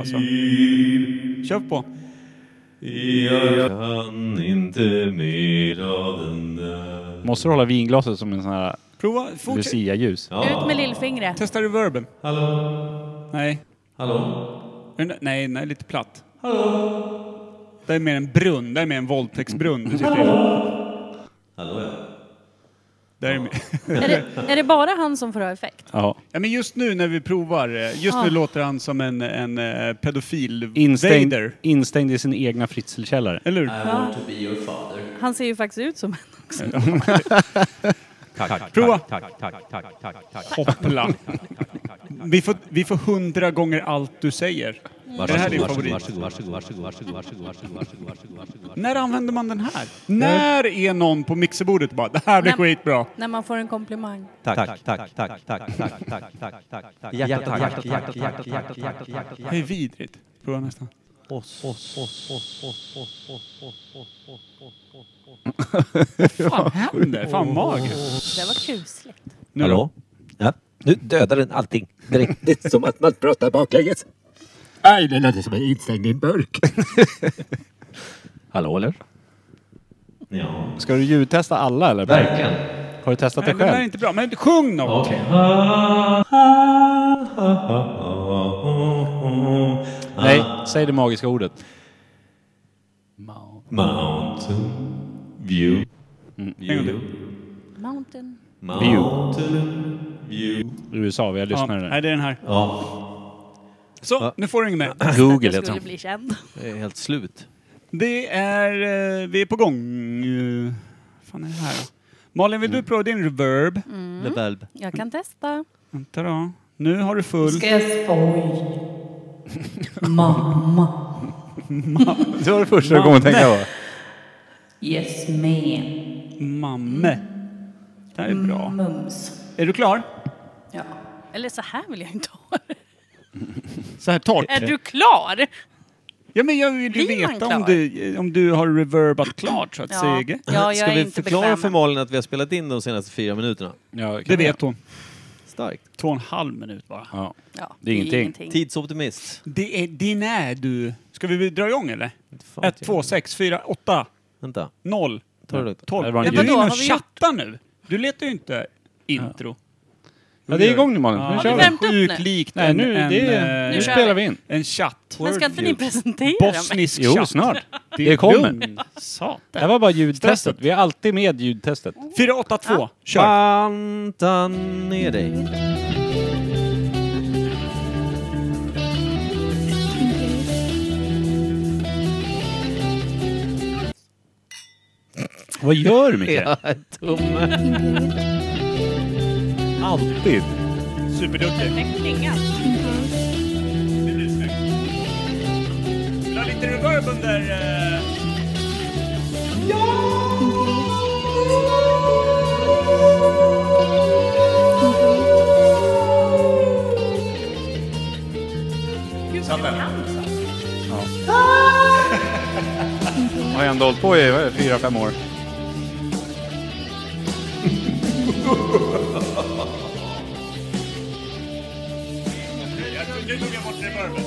alltså. Kör på. Jag kan inte mer av den där Måste du hålla vinglaset som en sån här Prova, fortsätt. Lucia-ljus? Ut med lillfingret. Testa reverben. Hallå? Nej. Hallå? Den- Nej, nej, lite platt. Det är mer en brunn, det är mer en våldtäktsbrunn du sitter i. Hallå ja. Det är. Är det, är det bara han som får ha effekt? Ja. Ja, men just nu när vi provar, eh, just nu låter han som en, en eh, pedofil Instängd, Vader. instängd i sin egna fritzelkällare. Eller hur? I want to be your father. Han ser ju faktiskt ut som en också. Prova. Tack, tack, tack, tack, tack. Hoppla. Vi får, vi får hundra gånger allt du säger. Är det här din favorit? Varsågod, varsågod, varsågod, varsågod, varsågod, varsågod, varsågod, varsågod, varsågod. När använder man den här? När är någon på mixerbordet och bara det här blir skitbra? När man får en komplimang. Tack, tack, tack, tack, tack, tack, tack, tack, tack, tack. Hjärta, tack, hjärta, hjärta, hjärta, hjärta, hjärta, hjärta, Det är vidrigt. Prova nästan. Oss, oss, oss, oss, oss, oss, oss, oss, oss, oss, oss, oss, oss. Vad fan händer? Fan magiskt. Det var kusligt. Nu då? Hallå? Ja, nu dödar den allting direkt. Det är som att man pratar baklänges. Nej, det låter som en instängd i en burk. Hallå eller? Ja, Ska du ljudtesta alla eller? verkligen. Har du testat Nej, det det där är själv? inte bra. Men sjung något! Okej. Nej, säg det magiska ordet. Mountain view. En gång View. Mountain. Mountain view. USA, vi har Ja, lyssnat nej, det är den här. Ja, Så, nu får du inget mer. Google Jag heter skulle bli känd. Det är helt slut. Det är... eh, Vi är på gång. Eh, fan är det här då? Malin, vill du prova din reverb? Levalb. Jag kan testa. Vänta då. Nu har du full. Ska jag spoj? Mamma. Det var det första du kom att tänka på. Yes man. Mamme. Det här är bra. Mums. Är du klar? Ja. Eller så här vill jag inte ha det. Så här torrt. Är du klar? Ja, men jag vill ju Blir man veta om klar? du, om du har reverbat klart, så att Ja, säga. ja jag Ska är vi inte förklara bekväm. för Malin att vi har spelat in de senaste fyra minuterna? Ja, Det vet hon. Starkt. Två och en halv minut bara. Ja. Ja, Det är ingenting. Tidsoptimist. Det är din är du. Ska vi dra igång eller? Fan, 1, jag- 2, 6, 4, 8, Vänta. 0, Ta det lugnt. 12. Det var en Ja, du ljud. är inne Vadå, och har vi chattar nu. Du letar ju inte intro. Ja, det är igång nu Malin. Ja, Nu kör det vi. är Värmt upp sjukt nu. likt Nej, en, nu, en, det, eh, nu Nu spelar vi. vi in. en chatt. Men ska inte ni presentera mig? Bosnisk Jo, chatt. snart. Det, Det kommer. Det här var bara ljudtestet. Vi är alltid med ljudtestet. 4, 8, 2. Kör. Banta ner dig. Vad gör du Micke? Ja, tumme. Alltid. Superduktig. Blir snyggt. Vill du ha lite reverb under... eh, Satt den? Har jag ändå hållit på i vad är det, fyra, fem år. Tog jag bort reverben.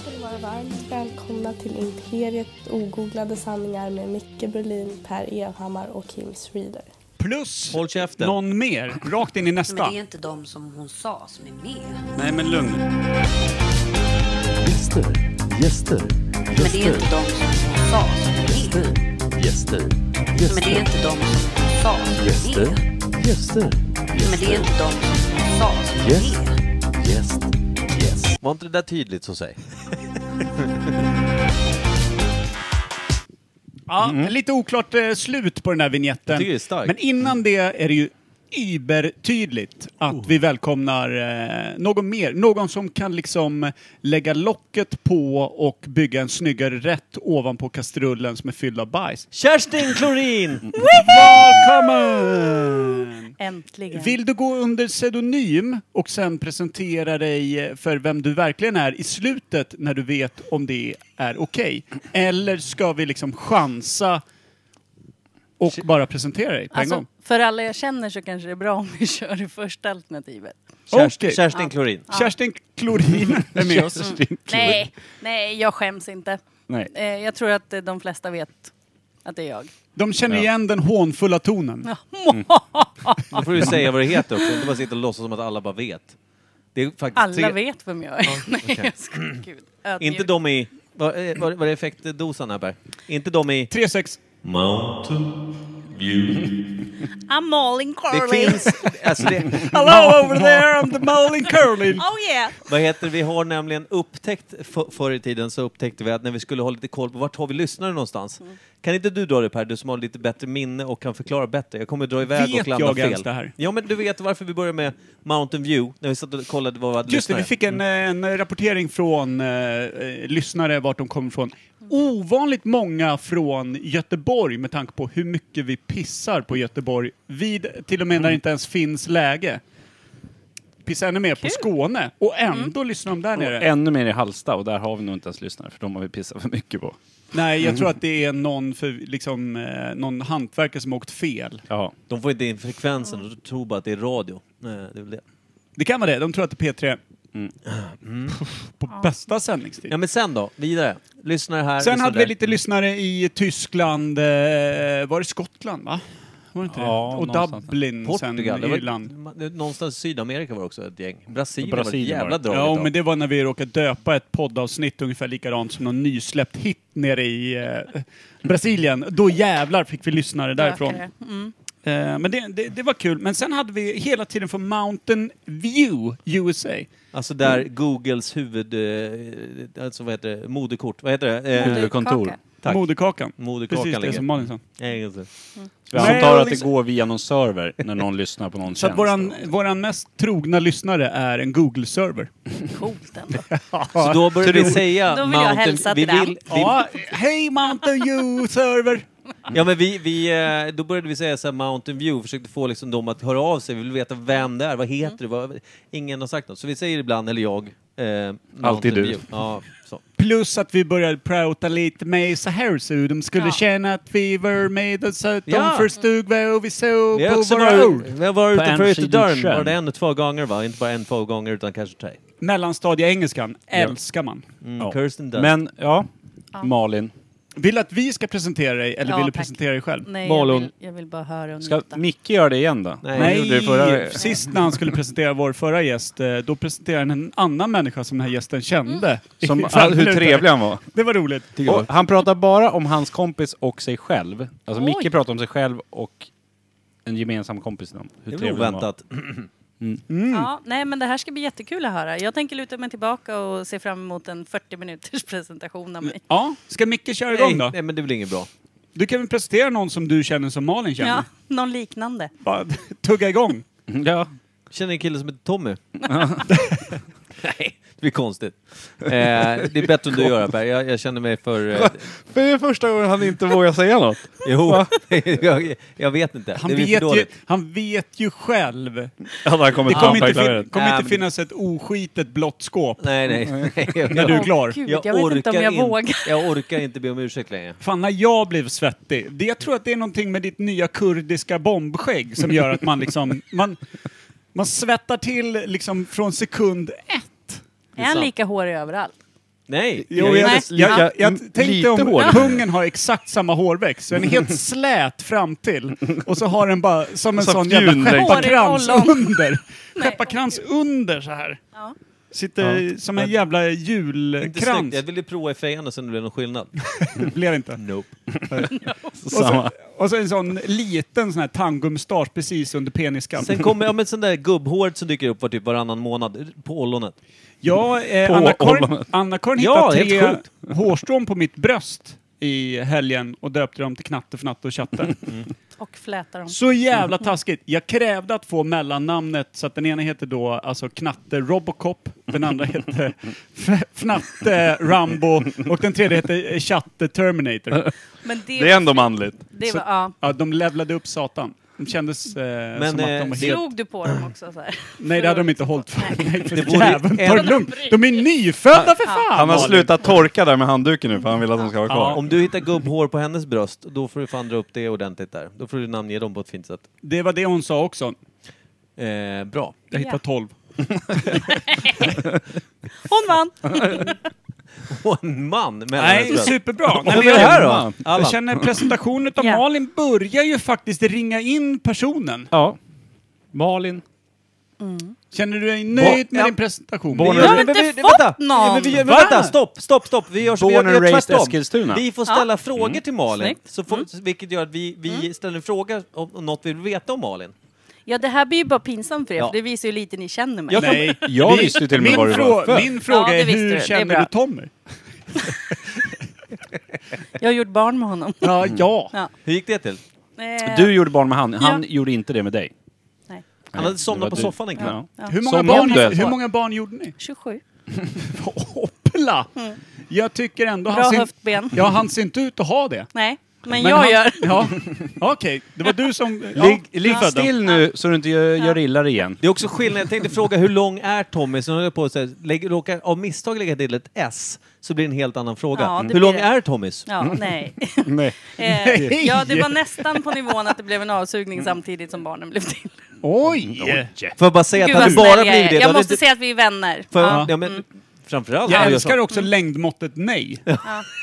ska ni vara varmt välkomna till Imperiet ogooglade sanningar med Micke Berlin, Per Evhammar och Kim Reader. Plus Håll käften. någon mer. Rakt in i nästa. Men det är inte de som hon sa som är med. Nej, men lugn. Gäster, gäster, Men det är inte de som hon sa som är med. gäster, Men det är inte de som hon sa som är gäster, med. Gäster, Men det är inte de som sa som är Gäst. med. gäst, gäst. Var inte det där tydligt så säg? Ja, lite oklart eh, slut på den här vignetten. Jag tycker det är starkt. Men innan det är det ju übertydligt att Oh. vi välkomnar eh, någon mer. Någon som kan liksom lägga locket på och bygga en snyggare rätt ovanpå kastrullen som är fylld av bajs. Kerstin Klorin! Välkommen! Äntligen. Vill du gå under pseudonym och sen presentera dig för vem du verkligen är i slutet när du vet om det är okej? Eller ska vi liksom chansa och bara presentera dig på en Alltså, gång. för alla jag känner så kanske det är bra om vi kör det första alternativet. Kerstin, Okej. Kerstin Klorin. Kerstin Klorin är med oss. Nej, nej, jag skäms inte. Nej. Eh, jag tror att eh, de flesta vet att det är jag. De känner igen den hånfulla tonen. Då får du säga vad det heter också, inte bara sitta och låtsas som att alla bara vet. Det är faktiskt Alla tre- vet vem jag är. nej, okej. jag skojar. Inte de i... Vad är, vad vad är effektdosan här Per? Inte de i... 3-6. Mountain View. I'm Malin Det Curly. finns... Alltså det, Hello over there, I'm the Malin Curlin. Oh yeah! vad heter det? Vi har nämligen upptäckt, för, förr i tiden så upptäckte vi att när vi skulle ha lite koll på vart har vi lyssnare någonstans. Mm. Kan inte du dra det Per, du som har lite bättre minne och kan förklara bättre? Jag kommer dra iväg Vet och landa jag fel. ens det här? Ja men du vet varför vi börjar med Mountain View, när vi satt och kollade vad vi hade Just det, lyssnare. vi fick en, en rapportering från eh, eh, lyssnare vart de kommer ifrån. Ovanligt många från Göteborg med tanke på hur mycket vi pissar på Göteborg vid till och med när det inte ens finns läge. Pissar ännu mer på Skåne och ändå lyssnar de där Och nere. ännu mer i Halsta och där har vi nog inte ens lyssnare för de har vi pissat för mycket på. Nej, jag tror att det är någon, för, liksom, eh, någon hantverkare som har åkt fel. Ja. De får inte in frekvensen och tror bara att det är radio. Nej, det är väl det. Det kan vara det, de tror att det är P3. Mm. På bästa sändningstid. Ja men sen då, vidare. Lyssnare här, Sen hade vi där. lite lyssnare i Tyskland, eh, var det Skottland va? Var det inte Ja, det? Och någonstans. Dublin, Portugal, det sen var, Irland. det- någonstans i Sydamerika var det också ett gäng. Brasilien, Brasilien var var ett det. jävla drag Ja, men det var när vi råkade döpa ett poddavsnitt ungefär likadant som någon nysläppt hit nere i eh, Brasilien. Då jävlar fick vi lyssnare därifrån. Rökare. Mm. Eh, men det, det, det var kul. Men sen hade vi hela tiden från Mountain View, USA. Alltså där Googles huvud... Eh, alltså vad heter det? Moderkort. Vad heter det? Eh, Huvudkontor. Kaka. tack. Moderkakan. Moderkakan Precis det ligger. som Malin sa. Det. Vi antar att det går via någon server när någon lyssnar på någon Så att tjänst. våran, våran mest trogna lyssnare är en Google-server. Coolt ändå. Så då började vi säga Då vill jag hälsa vi till dem. vill, vi, Ja, hej Mountain View-server! Ja men vi, vi, eh, då började vi säga så här Mountain View, försökte få liksom dem att höra av sig, vi vill veta vem det är, vad heter det? Vad, ingen har sagt något. Så vi säger ibland, eller jag, eh, Alltid du. View. Ja, så. Plus att vi började prata lite med så här så de skulle Ja. känna att vi var med och så att de Ja. förstod vad vi såg Vi har på också våra varit, ord. vi har varit På utanför ytterdörren, var det en och två gånger va? Inte bara en, två gånger utan kanske tre. Mellanstadieengelskan älskar man. Mm, Ja. Kirsten Dunst. Men ja, Malin. Vill du att vi ska presentera dig eller Ja, vill du tack. presentera dig själv? Nej, jag vill, jag vill bara höra och Ska njuta. Micke göra det igen då? Nej. Han gjorde det förra... sist när han skulle presentera vår förra gäst, eh, då presenterade han en annan människa som den här gästen kände. Som, I fem hur minuter. trevlig han var. Det var roligt. Och han pratar bara om hans kompis och sig själv. Alltså Oj. Micke pratar om sig själv och en gemensam kompis. Hur det var trevlig han var. oväntat. Ja, nej, men det här ska bli jättekul att höra. Jag tänker luta mig tillbaka och se fram emot en 40 minuters presentation av mig. Ja, ska Micke köra igång då? nej men det blir inget bra. Du kan väl presentera någon som du känner som Malin känner? Ja, någon liknande. Bara tugga igång. Ja. Känner en kille som heter Tommy. Nej, blir konstigt. Eh, det är bättre om du gör det Per. Jag, jag känner mig för... Eh, För det är första gången han inte vågar säga något. jo, jag, jag vet inte. Han det blir för vet, ju, dåligt. han vet ju själv. Ja, han kommer Det kommer inte, fin- kommer inte men- finnas ett oskitet blått skåp Nej, nej. nej jag, när du är klar. Gud, jag, vet inte om jag in- vågar. Jag orkar inte be om ursäkt längre. Fan, när jag blev svettig. Det, jag tror att det är någonting med ditt nya kurdiska bombskägg som gör att man liksom... Man, man svettar till liksom från sekund ett. Är han lika hårig överallt? Nej! Jo, jag, jag, Nej. jag, jag, tänkte om hårig. pungen har exakt samma hårväxt, så den är helt slät fram till och så har den bara som en sån jävla längst. skepparkrans under. Skepparkrans under så här. Ja. Sitter som en jävla julkrans. Jag ville prova fejan och sen det blev någon skillnad. Det blev inte. Nope. Och så, och så en sån liten sån här tangomustasch precis under peniskan. Sen kommer ja, men sån där gubbhåret som dyker upp var typ varannan månad på ollonet. Ja, eh, Anna-Karin. Anna-Karin Ja, hittade helt tre hårstrån på mitt bröst i helgen och döpte dem till Knatte, Fnatte och Tjatte. Och flätar dem. Så jävla taskigt. Jag krävde att få mellannamnet så att den ena heter då alltså Knatte Robocop, den andra heter F- Fnatte Rambo och den tredje heter Chatte Terminator. Men det, Det är ändå manligt. det var, ja. Ja, de levlade upp satan. De kändes eh, Men, som att eh, de var det- helt... Slog du på dem också så här? Nej, det hade de inte hållit för. Nej, för Det jäveln, ta det en- lugnt. De är nyfödda för fan! Han har Malin. slutat torka där med handduken nu för han vill att de ska vara kvar. Om du hittar gubbhår på hennes bröst, då får du fan dra upp det ordentligt där. Då får du namnge dem på ett fint sätt. Det var det hon sa också. Eh, bra. Jag hittade Ja. 12. Hon vann! Och en man mellan Nej, superbra. Nej, men jag- här då? Jag känner presentationen av Ja. Malin börjar ju faktiskt ringa in personen. Ja. Malin. Känner du dig nöjd med ja. din presentation? Born Vi har inte vi- fått vänta. någon. Men vi men Va? vänta, stopp, stopp, stopp. Vi gör, så, vi gör, vi gör tvärtom. Vi får Ja. ställa frågor till Malin, Snyggt. så får, vilket gör att vi, vi ställer en fråga om, om något vi vill veta om Malin. Ja, det här blir ju bara pinsamt för er, Ja. för det visar ju lite ni känner mig. Jag- Nej, Jag vi- visste ju till och med min, vad du var för. min fråga Ja, det är visste du. hur Det är känner bra. du Tommy? Jag har gjort barn med honom. Ja, ja. Ja. Hur gick det till? Eh, Du gjorde barn med han, han Ja. gjorde inte det med dig. Nej. Han hade det somnat på du. soffan en kväll. Ja. Ja. Hur, många Som barn, om hur många barn gjorde ni? 27. Hoppla! Jag tycker ändå Bra höftben. ja, han ser inte ut att ha det. Nej, men, Men jag han, gör. Ja, okej. Det var du som... Ja, Ligg, ligg födda. still nu så du inte gör, gör illa dig igen. Det är också skillnad, jag tänkte fråga hur lång är Tommy? Så nu höll jag på att säga, lägg, råkar av misstag lägga till ett S så blir det en helt annan fråga. Ja, det hur blir lång det. är Tommys? Ja, nej. Nej. Eh, ja, det var nästan på nivån att det blev en avsugning samtidigt som barnen blev till. Oj! Får jag bara säga Gud att hade vad det bara snäll jag blivit det... då Jag hade måste inte- säga att vi är vänner. För, Ja. ja. men, framförallt... Jag älskar så. också längdmåttet nej. Ja.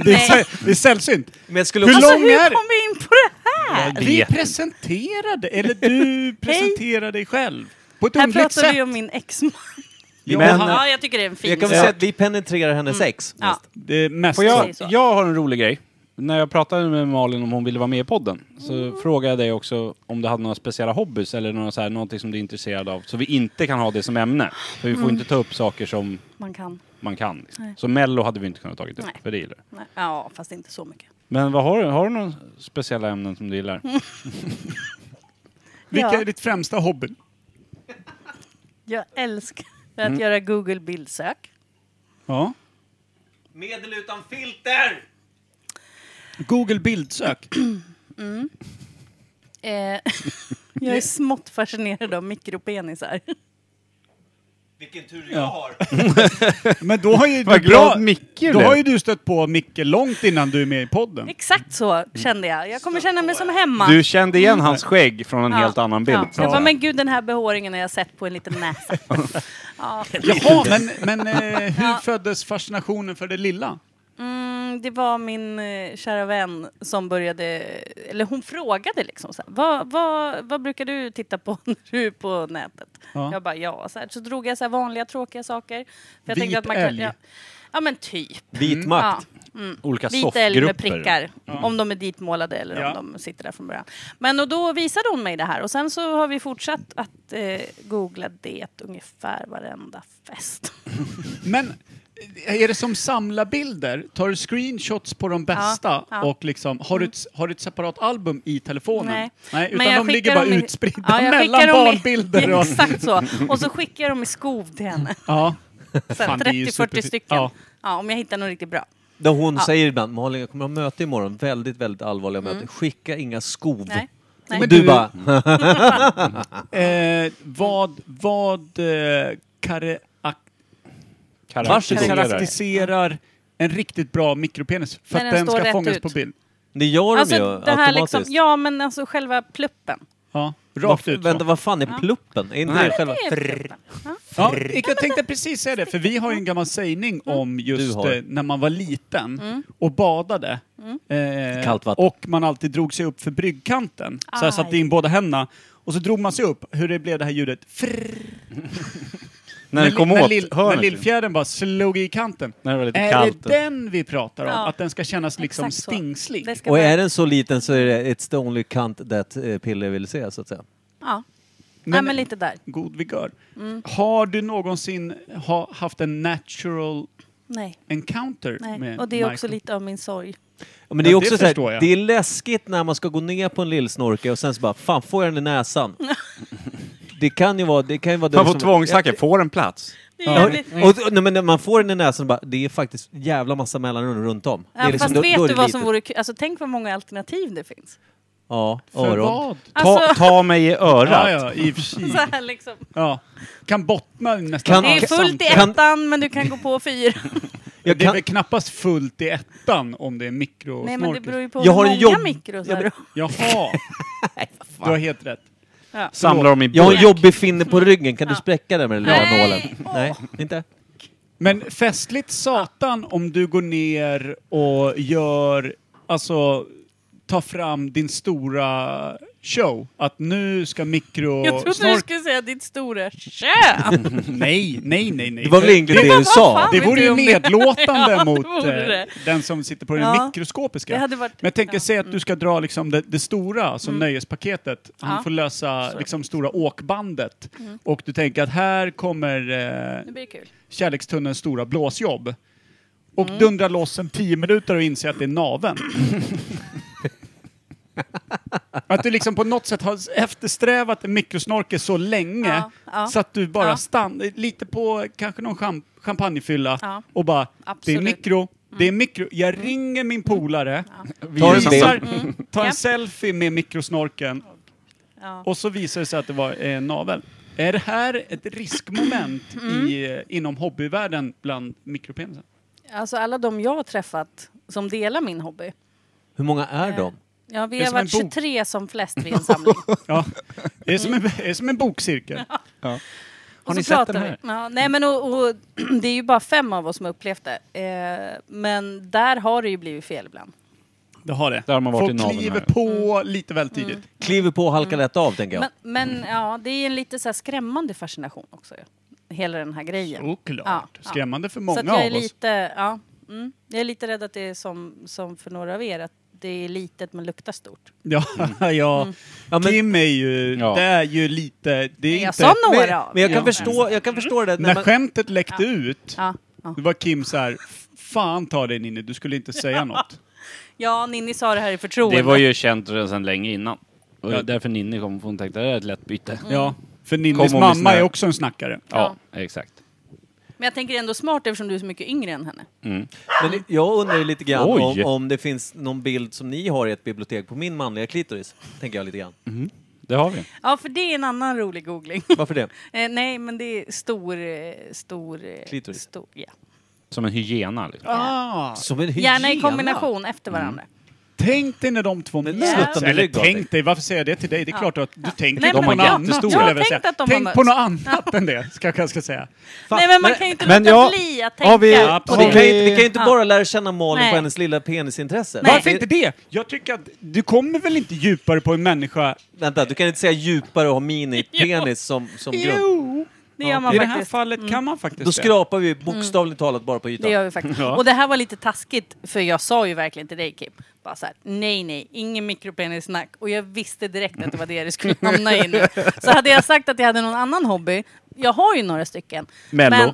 Det är, Nej. sä- det är sällsynt. Men jag skulle Hur också... Alltså lång hur är- kom vi in på det här? Vi presenterade, eller du presenterar dig själv. På ett Här underligt pratar vi sätt. om min exman. Men- Ja, jag tycker det är en fin jag kan väl sak. säga att vi penetrerar hennes ex. Ja. mest. Det mest Får jag, så. jag har en rolig grej. När jag pratade med Malin om hon ville vara med i podden så Mm. frågade jag dig också om du hade några speciella hobbys eller några så här, någonting som du är intresserad av. Så vi inte kan ha det som ämne. För vi får Mm. inte ta upp saker som Man kan. Man kan. Liksom. Nej. Så Mello hade vi inte kunnat tagit upp, Nej. för det gillar du. Nej. Ja, fast inte så mycket. Men vad har du? Har du några speciella ämnen som du gillar? Vilka Ja. är ditt främsta hobby? Jag älskar att Mm. göra Google bildsök. Ja. Medel utan filter! Google bildsök. Eh, jag är smått fascinerad av mikropenisar. Vilken tur Ja. jag har! Men då har ju Vad du glad Micke Då blev. har ju du stött på Micke långt innan du är med i podden. Exakt så kände jag. Jag kommer känna mig som hemma. Du kände igen hans skägg från en Ja. helt annan bild. Ja. Jag bara, men gud den här behåringen har jag sett på en liten näsa. ja. Jaha, men, men eh, hur Ja. föddes fascinationen för det lilla? Mm, det var min eh, kära vän som började, eller hon frågade liksom så här, vad, vad, vad brukar du titta på när du är på nätet? Ja. Jag bara ja, så, här, så drog jag så här vanliga tråkiga saker. För jag tänkte att man kan, ja, ja men typ. Vit makt. Ja. Mm. Olika Vit älg med soffgrupper. prickar. Om de är ditmålade eller Ja. om de sitter där från början. Men och då visade hon mig det här och sen så har vi fortsatt att eh, googla det ungefär varenda fest. Men är det som samlarbilder? Tar du screenshots på de bästa ja. och liksom, har, du ett, har du ett separat album i telefonen? Nej. Nej Men utan jag de ligger skickar bara dem i- utspridda Ja, mellan dem i- barnbilder och... Exakt så. Och så skickar jag dem i skov till henne. Ja. Så här Fan, det är ju 30-40 superfint. stycken. Ja. Ja. om jag hittar något riktigt bra. Då hon Ja. säger ibland, Malin jag kommer ha möte imorgon, väldigt, väldigt allvarliga möten. Skicka inga skov. Nej. Nej. Och du, du- bara, Eh, vad vad eh, kare, Karaktäriserar. karaktäriserar en riktigt bra mikropenis för När att den den står ska rätt fångas ut. på bild? det gör de Alltså ju det här automatiskt. liksom, ja men alltså själva pluppen. Ja, rakt Varför- ut. Vänta, vad fan är pluppen? Är inte Nej. det själva... Det är pluppen. Ja. Ja, jag tänkte precis säga det, för vi har ju en gammal sägning om Du just har. eh, när man var liten och badade. Eh, Kallt vatten. och man alltid drog sig upp för bryggkanten. Så jag satte Aj. in båda händerna. Och så drog man sig upp, hur det blev det här ljudet. Frrrr. När den kom åt lill, när lillfjädern bara slog i kanten. När det var lite Är kallt. det den vi pratar om? Ja. Att den ska kännas liksom Exakt så. stingslig? Och vara- är den så liten så är det it's the only cunt that eh, Pille vill se, så att säga. Ja. Men- Nej men lite där. God vigör. Mm. Har du någonsin ha, haft en natural Nej. encounter Nej. med Och det är också lite av min sorg. Ja, men det är Ja, också det så här, det är läskigt när man ska gå ner på en lillsnorke och sen så bara, fan får jag den i näsan? det kan ju vara, det kan ju vara Man får som- tvångstackar, får en plats. Det Ja. Ja, och, och, nej, men när man får den i näsan bara, det är faktiskt jävla massa mellanrum runt om. Det är Ja, liksom- fast då- vet då är du det vad som vore kul? Alltså tänk vad många alternativ det finns. Ja, För öron. vad? Ta, Alltså- ta mig i örat. Ja, ja, i och för sig. Så här liksom. Ja. Kan bottna nästan Kan- Det är fullt i ettan men du kan gå på fyra. Jag Det är kan, väl knappast fullt i ettan om det är mikrosnorkel? Nej men det beror ju på Jag hur har en många jobb- mikros jag är. Jaha. du har helt rätt. Samlar dem i jag har en jobbig finne på ryggen, kan du spräcka den med den lilla nålen? Nej, inte? Men festligt satan om du går ner och gör, alltså, ta fram din stora show. Att nu ska mikro... Jag trodde du snork- skulle säga ditt stora kön. Nej, nej, nej, nej. Det var väl egentligen det du sa? Det vore du ju nedlåtande Ja, mot eh, den som sitter på den Ja. mikroskopiska. Det hade varit- Men jag tänker, ja. säg att du ska dra liksom det, det stora, alltså nöjespaketet. Han Ja. får lösa liksom stora åkbandet. Och du tänker att här kommer eh, kärlekstunnelns stora blåsjobb. Och Mm. dundrar loss en tio minuter och inser att det är naven. Att du liksom på något sätt har eftersträvat en mikrosnorkel så länge Ja, ja. så att du bara Ja. stannar lite på kanske någon cham- champagnefylla Ja. och bara, det är Absolut. mikro, det är mikro. Jag ringer min polare, Ta en visar, bild. tar en Ja. selfie med mikrosnorkeln Ja. och så visar det sig att det var en navel. Är det här ett riskmoment i, eh, inom hobbyvärlden bland mikropenisen? Alltså alla de jag har träffat som delar min hobby. Hur många är de? Ja, vi har som en varit bok. 23 som flest vid en samling. Ja, det är som en, det är som en bokcirkel. Och Har så ni sett den vi. här? Ja, nej men och, och, det är ju bara fem av oss som har upplevt det. Eh, men där har det ju blivit fel ibland. Det har det. Där har man varit i Folk naveln kliver här. på lite väl tidigt. Kliver på och halkar lätt av, tänker jag. Men, men ja, det är en lite så här skrämmande fascination också. ju. Hela den här grejen. Såklart. Ja, ja. Skrämmande för så många att jag är av oss. lite, ja, mm, jag är lite rädd att det är som, som för några av er, att det är litet men luktar stort. Ja, ja. Ja, men- Kim är ju, Ja. det är ju lite, det är Jag inte... sa några Men, men jag kan, Ja. förstå, jag kan förstå det. När När man, skämtet läckte ut, Ja, ja. det var Kim så här, fan ta dig Ninni, du skulle inte säga något. ja, Ninni sa det här i förtroende. Det var ju känt sedan länge innan. Och Ja. därför Ninni kom, för hon tänkte det är ett lätt byte. Ja, för Ninnis mamma är också en snackare. Ja, exakt. Men jag tänker ändå smart eftersom du är så mycket yngre än henne. Mm. men jag undrar ju lite grann Oj. om, om det finns någon bild som ni har i ett bibliotek på min manliga klitoris. Tänker jag lite grann. Det har vi. Ja, för det är en annan rolig googling. Varför det? eh, nej, men det är stor, eh, stor... eh, Klitoris. Stor, ja. Som en hyena. Liksom. Ah, Som en hyena? Gärna i kombination efter varandra. Tänk dig när de två Men möts. sluttande Eller rygg då, tänk dig, varför säger jag det till dig? Det är Ja. klart att du tänker Nej, på men- något Ja, annat. jättestor. skulle Jag jag vilja tänkte säga. att de har Tänk på mötts. något annat än det, ska jag kanske säga. Fan, Nej, men man kan ju inte men låta jag- bli att har tänka vi- på vi, kan ju, inte- vi kan ju inte Ja. bara lära känna Malin Nej. på hennes lilla penisintresse. Nej. Varför inte det? Jag tycker att du kommer väl inte djupare på en människa Vänta, du kan inte säga djupare och ha mini-penis som, som grund. Jo! Det gör man I det här faktiskt. fallet kan man faktiskt Då det. skrapar vi bokstavligt talat bara på Det ytan. gör vi faktiskt. Ja. Och det här var lite taskigt, för jag sa ju verkligen till dig Kim, bara så här, nej nej, ingen mikropenissnack. Och jag visste direkt att det var det det skulle hamna i nu. Så hade jag sagt att jag hade någon annan hobby, jag har ju några stycken. Mello. Men,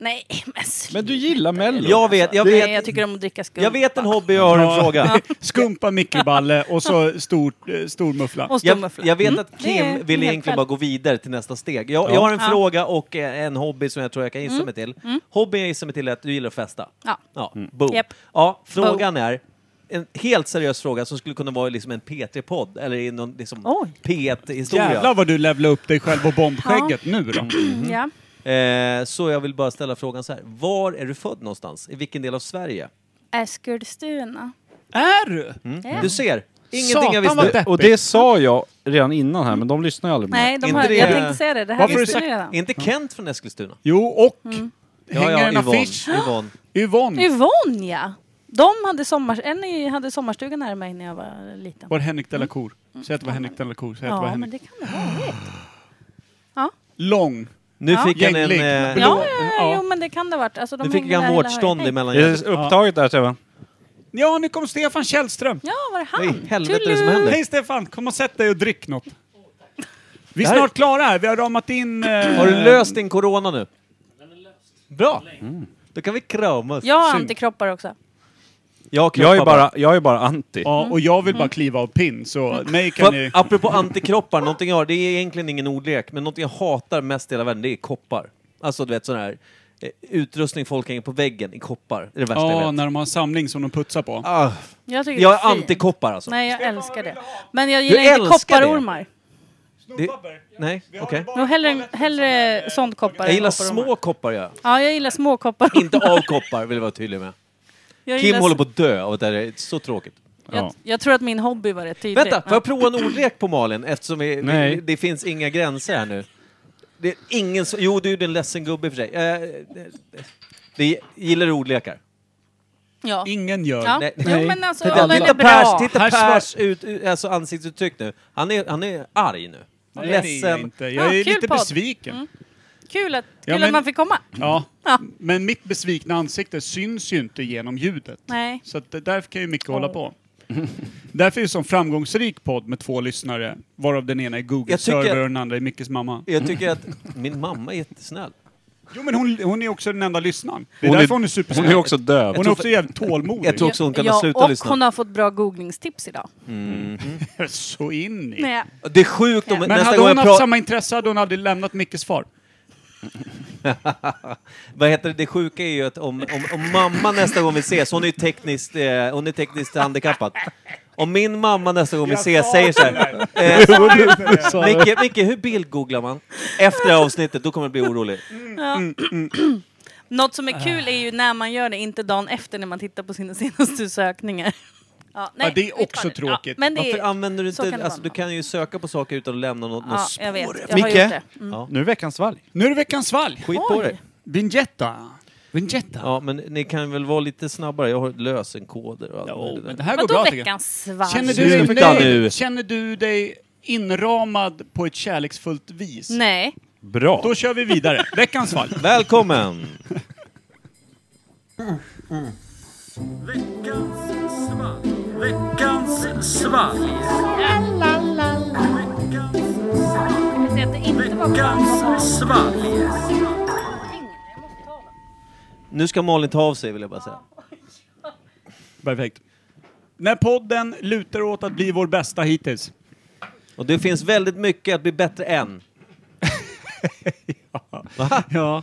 nej men sluta. Men du gillar Mello? Jag vet, jag Nej, vet, jag tycker om att dricka skumpa. jag vet en hobby jag har en Ja. fråga. Skumpa mikroballe och så stort, eh, stor muffla. Och stor Jag, muffla. jag vet Mm. att Det är Kim vill egentligen själv. bara gå vidare till nästa steg. Jag, jag har en Ja. fråga och eh, en hobby som jag tror jag kan Mm. gissa mig till. Hobbyn jag gissar mig till är att du gillar att festa. Ja. Ja, boom. Japp. Ja, frågan är, en helt seriös fråga som skulle kunna vara liksom en P3-podd eller i någon liksom Oj. P1-historia. Jävlar vad du levlar upp dig själv och bombskägget nu då. Ja. Eh, så jag vill bara ställa frågan så här. Var är du född någonstans? I vilken del av Sverige? Eskilstuna. Är du? Mm. Ja. Du ser, ingenting Satan, jag vad visste. Och det sa jag redan innan här, men de lyssnar ju aldrig mer. Nej, de Inte har, det- jag tänkte säga det. Det här Varför visste ni du redan. Är inte Kent från Eskilstuna? Jo, och Mm. hänger en Yvonne. affisch. Yvonne. Yvonne. Yvonne ja! De hade, sommar, en i- hade sommarstuga nära mig när jag var liten. Var det Henrik de la Cour? Säg att det var Henrik de la Cour. Säg att det var Ja, men Henrik. det kan det vara. Lång. Nu Ja. fick han en... Gänglig. Eh, Ja, ja, ja, Ja. jo, men det kan det ha varit. Alltså, de nu fick hängde han hela vårdstånd högen. emellan Det är upptaget där, Stefan. Ja, nu kom Stefan Källström. Ja, var det Vad han? i helvete är det som händer? Hej Stefan, kom och sätt dig och drick något. Vi är här- snart klara här. Vi har ramat in... Eh, Har du löst din corona nu? Bra! Då kan vi kramas. Jag har antikroppar också. Jag, Jag är bara, jag är bara anti. Ja, och jag vill bara kliva av pinn, så mig kan ni... Apropå antikroppar, någonting jag har, det är egentligen ingen ordlek, men någonting jag hatar mest i hela världen, det är koppar. Alltså du vet sån här eh, utrustning folk hänger på väggen i koppar. Det är det värsta jag Ja, vet. när de har en samling som de putsar på. Ah, Jag, tycker jag det är är fint. antikoppar alltså. Nej, jag älskar det. Men jag gillar inte älskar det? kopparormar. Det, nej, okej. Jo, hellre, hellre sånt koppar Jag än gillar kopparormar. små koppar jag. Ja, jag gillar små koppar. Inte av koppar, vill jag vara tydlig med. Jag, Kim gillar håller på att dö av att det här är så tråkigt. jag, jag tror att min hobby var rätt tydlig. Vänta, får jag prova en ordlek på Malin? Eftersom vi, Nej. vi, det finns inga gränser här nu. Det är ingen så, Jo, du är en ledsen gubbe i och för sig. Eh, det, det, gillar du ordlekar? Ja. Ingen gör. Ja. Nej. Jo, men alltså, Titta, den titta är bra. Pers, titta Här Pers ut, ut, alltså ansiktsuttryck nu. Han är, han är arg nu. Nej, det är jag Ledsen. inte. Jag är Ja, kul lite podd. besviken. Kul, att, Ja, kul men- att man fick komma. Ja. Ja. Men mitt besvikna ansikte syns ju inte genom ljudet. Nej. Så att det, därför kan ju Micke hålla på. därför är det en sån framgångsrik podd med två lyssnare, varav den ena är Google Jag tycker- server och den andra är Mickes mamma. Jag tycker att min mamma är jättesnäll. Jo men hon, hon är också den enda lyssnaren. Det är Hon är- därför hon är supersnäll. Hon är också döv. Hon är också jävligt tålmodig. Jag tror också hon kan ja, slutat och lyssna. hon har fått bra googlingstips idag. Så in i. Nej. Det är sjukt om Men nästa hade gång hon haft samma intresse hade hon aldrig lämnat Mickes far. Vad heter det? Det sjuka är ju att om, om, om mamma nästa gång vi ses, hon är ju tekniskt, eh, hon är tekniskt handikappad. Om min mamma nästa gång vi ses säger så här. Eh, Micke, Micke, hur bildgooglar man? Efter det här avsnittet, då kommer jag bli orolig. Något som är kul är ju när man gör det, inte dagen efter när man tittar på sina senaste sökningar. Ja, nej, Ja, det är också det. tråkigt. Ja, men det Varför är, använder du inte... kan det Alltså, du kan ju söka på saker utan att lämna något, ja, något jag vet. spår. Jag Micke? det. Mm. Ja. Nu är veckans svalg. Nu är det veckans svalg. Skit på dig. Vinjetta. Vinjetta. Ja, men ni kan väl vara lite snabbare? Jag har lösenkoder och allt Jo, men det här går bra veckans svalg? Känner du, dig Sluta nu. Känner du dig inramad på ett kärleksfullt vis? Nej. Bra. Då kör vi vidare. Veckans svalg. Välkommen! Jag säger att inte var veckans Nu ska Malin ta av sig vill jag bara säga. Perfekt. När podden lutar åt att bli vår bästa hittills. Och det finns väldigt mycket att bli bättre än. Va? Ja.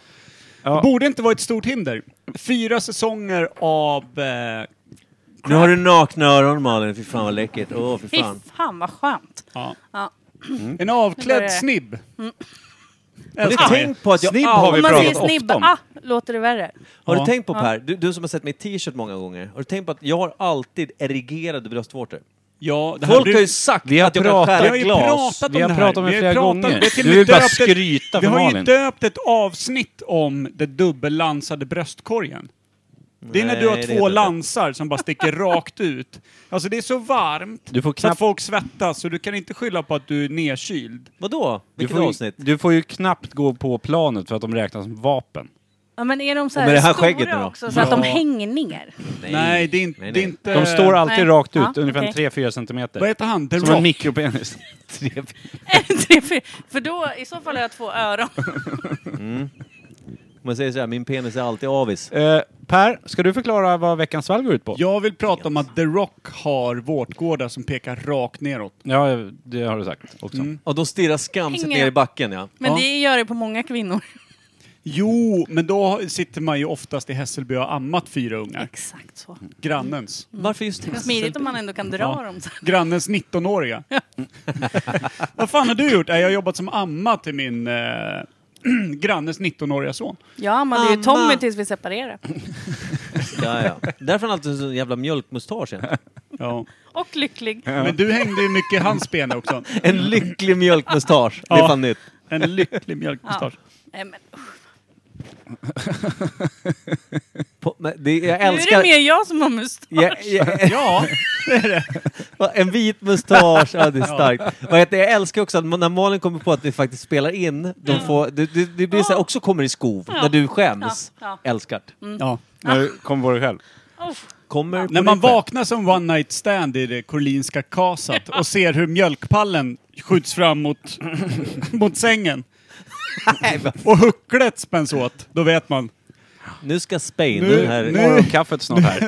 Ja. Borde inte vara ett stort hinder. Fyra säsonger av... Eh, Nu har du nakna öron Malin, fy fan vad läckert. Åh, fy Fy fan. fan vad skönt. ja. Ja. En Nu börjar avklädd det. snibb. Har du tänkt på att jag Snibb har vi Om man pratat säger snibb, ofta om. ah, låter det värre. Har Ja. du tänkt på. Per, du, du som har sett mig i t-shirt många gånger. Har du tänkt på att jag har alltid erigerade bröstvårtor? Ja, det här Folk har ju sagt Vi har att jag kan pratat- Vi skära har ju glas. pratat om Vi har det här. pratat om det Vi har flera pratat- gånger. vi har till och Du med vill bara döpt ett- skryta Vi för har ju Malin. döpt ett avsnitt om det dubbellansade bröstkorgen. Det är när du har Nej, det två heter lansar som bara sticker rakt ut. Alltså det är så varmt Du får så att folk svettas så du kan inte skylla på att du är nedkyld. Vadå? Du Vilket får, ju, avsnitt? du får ju knappt gå på planet för att de räknas som vapen. Ja, men är de så Och här, med det här stora skägget nu då? också så att de Ja. hänger ner? Nej, det är inte... Nej, Det är nej. inte De står alltid nej. rakt ut, Ja, ungefär okej. 3-4 centimeter. Vad heter han? The Som en Rock? mikropenis. Tre- Tre, fyra. För då, i så fall har jag två öron. Om jag säger så här, min penis är alltid avis. Eh, per, ska du förklara vad veckans svalg går ut på? Jag vill prata om att The Rock har vårtgårdar som pekar rakt neråt. Ja, det har du sagt också. Mm. Och de stirrar skamset ner i backen ja. Men Ja. det gör det på många kvinnor. Jo, men då sitter man ju oftast i Hässelby och har ammat fyra ungar. Exakt så. Grannens. Varför just det? Smidigt om man ändå kan dra Ja. dem. Så. Grannens 19-åriga. Vad fan har du gjort? Jag har jobbat som amma till min eh, grannes 19-åriga son. Jag ammade ju Mamma. Tommy tills vi separerade. Ja, ja. Därför har han alltid en sån jävla mjölkmustasch egentligen. Ja. Och lycklig. Men du hängde ju mycket i hans ben också. En lycklig mjölkmustasch. Det är Ja. fan nytt. En lycklig mjölkmustasch. Nej, men, usch. På, det, jag Nu är det älskar... mer jag som har mustasch. Jag, jag, Ja, en vit mustasch, ja det är starkt. Det? jag älskar också att när Malin kommer på att vi faktiskt spelar in, de får, det, det, det blir så här, också kommer i skov, Ja. när du skäms. Ja, Älskar det. ja. Nu kom på dig själv. Kommer När man vaknar som one night stand i det korlinska kasat och ser hur mjölkpallen skjuts fram mot, mot sängen och hucklet spänns åt, då vet man Nu ska Spain, Nu- nu, här nu- Morgonkaffet snart här.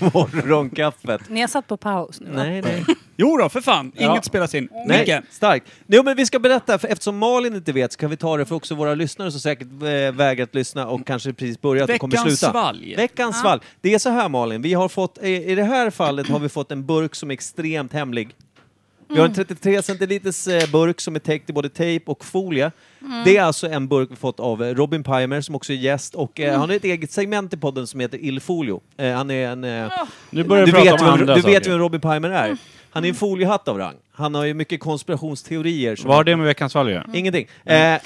morgonkaffet. Ni har satt på paus nu va? Nej, nej. Jo då, för fan. Ja. Inget spelas in. Nej, Micke, starkt. Jo, men vi ska berätta, för eftersom Malin inte vet så kan vi ta det för också våra lyssnare som säkert äh, vägrat lyssna och kannje precis börjat och kommer veckans sluta. svalg. Veckans svalg. Det är så här Malin, vi har fått, i, i det här fallet har vi fått en burk som är extremt hemlig. Vi har en 33 centiliters eh, burk som är täckt i både tejp och folie. Det är alltså en burk vi fått av eh, Robin Pimer som också är gäst och eh, han har ett eget segment i podden som heter Ilfolio. Eh, han är en... Eh, Nu börjar du vi prata vet, om vem, andra du vet saker. vem Robin Pimer är? Han är en foliehatt av rang. Han har ju mycket konspirationsteorier. som- Vad har det med veckans valg att göra? Ingenting. Eh,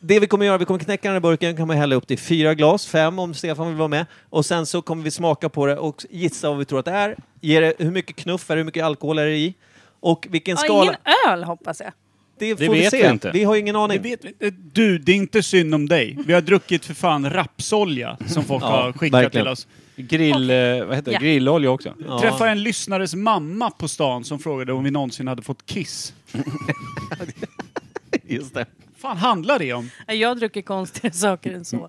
det vi kommer göra, vi kommer knäcka den här burken, kan man hälla upp till fyra glas, fem om Stefan vill vara med. Och sen så kommer vi smaka på det och gissa vad vi tror att det är. Ge det, hur mycket knuff är det, hur mycket alkohol är det i? Och vilken Ja, skala... ingen öl hoppas jag. det Det får vi vet se. vi inte. Vi har ingen Det aning. vet vi. Du, det är inte synd om dig. Vi har druckit för fan rapsolja som folk Ja, har skickat verkligen. till oss. Grill, eh, vad heter det? Ja. Grillolja också. Ja. Träffade en lyssnares mamma på stan som frågade om vi någonsin hade fått kiss. Just det. fan handlar det om? Jag dricker konstigare saker än så.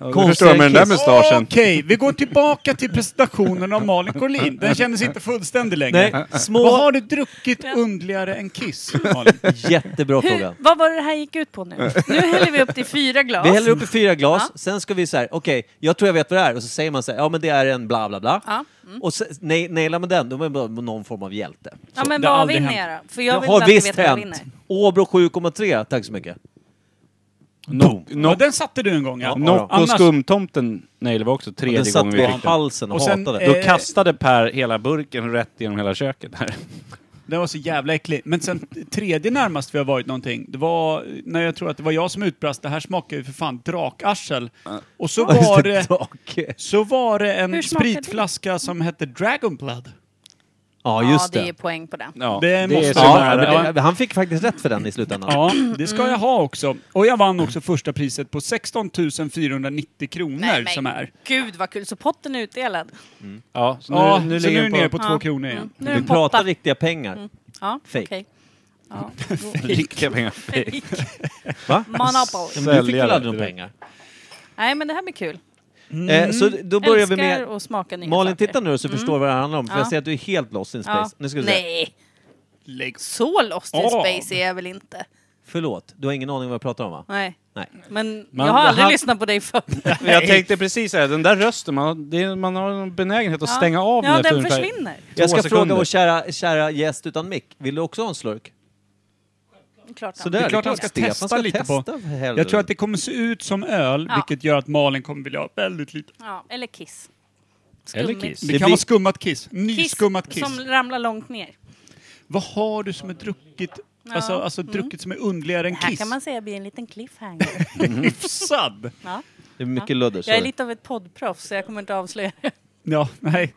Ja, du förstår med den där mustaschen. Okej, vi går tillbaka till presentationen av Malin Corlin. Den kändes inte fullständig längre. Nej, Vad små... har du druckit undligare än kiss, Malin? Jättebra fråga. Hur, vad var det här gick ut på nu? Nu häller vi upp till fyra glas. Vi häller upp i fyra glas, Ja. sen ska vi så här, okej, jag tror jag vet vad det är. Och så säger man så här, ja men det är en bla bla bla. Ja. Mm. Och nej, nailar man den, då är man någon form av hjälte. Ja men Det har vad aldrig vinner jag då? För jag Det vill alltid visst veta vad jag vinner. Åbro 7,3, tack så mycket. No, Ja, no, den satte du en gång ja. Nocco Annars- skumtomten nailade vi också tredje den gången vi fick den. halsen och, Och sen, hatade. eh, Då kastade Per hela burken rätt genom hela köket. Här. Den var så jävla äcklig. Men sen tredje närmast vi har varit någonting, det var när jag tror att det var jag som utbrast, det här smakar ju för fan drakarsel. Och så var det, så var det en spritflaska som hette Dragon Blood. Ja, just ja, det det. är poäng på den. Ja, Det måste Ja, men det, han fick faktiskt rätt för den i slutändan. Ja, det ska Mm. jag ha också. Och jag vann också första priset på 16 490 kronor Nej, men som är. gud vad kul. Så potten är utdelad. Ja, så nu, Ja, nu så nu ligger är den du nere på, på två Ja. kronor igen. Mm. Nu är en pratar potta. riktiga pengar. Ja, Fake. okej. Ja. riktiga pengar. Va? Monopoly. Men du fick väl Säljare, aldrig några pengar? Nej men det här blir kul. Eh, så då börjar vi Älskar med... att smaka nya Malin, saker. titta nu så förstår du vad det handlar om. För Ja. jag ser att du är helt lost in space. Ja. Nu ska vi se. Nej, Lägg så lost in Av. space är jag väl inte. Förlåt, du har ingen aning vad jag pratar om va? Nej. Nej. Men Man- jag har aldrig här- lyssnat på dig förr. Men Jag tänkte precis säga, den där rösten, man, det, är- man har en benägenhet att stänga av Ja, den den försvinner. Jag ska två fråga sekunder. vår kära, kära gäst utan mick. Vill du också ha en slurk? Klart han. Det är klart han ska testa ska lite på. testa. Jag tror att det kommer se ut som öl, Ja. vilket gör att Malin kommer vilja ha väldigt lite. Ja, eller kiss. Eller Skummigt. kiss. Det, Det kan blir- vara skummat kiss. Kiss Nyskummat kiss. som ramlar långt ner. Vad har du som är druckit, Ja. alltså, alltså druckit som är underligare än Det här kiss? kan man säga blir en liten cliffhanger. Hyfsad! Ja. Det är mycket ludder. Jag är sorry. lite av ett poddproffs så jag kommer inte avslöja det. Ja, nej.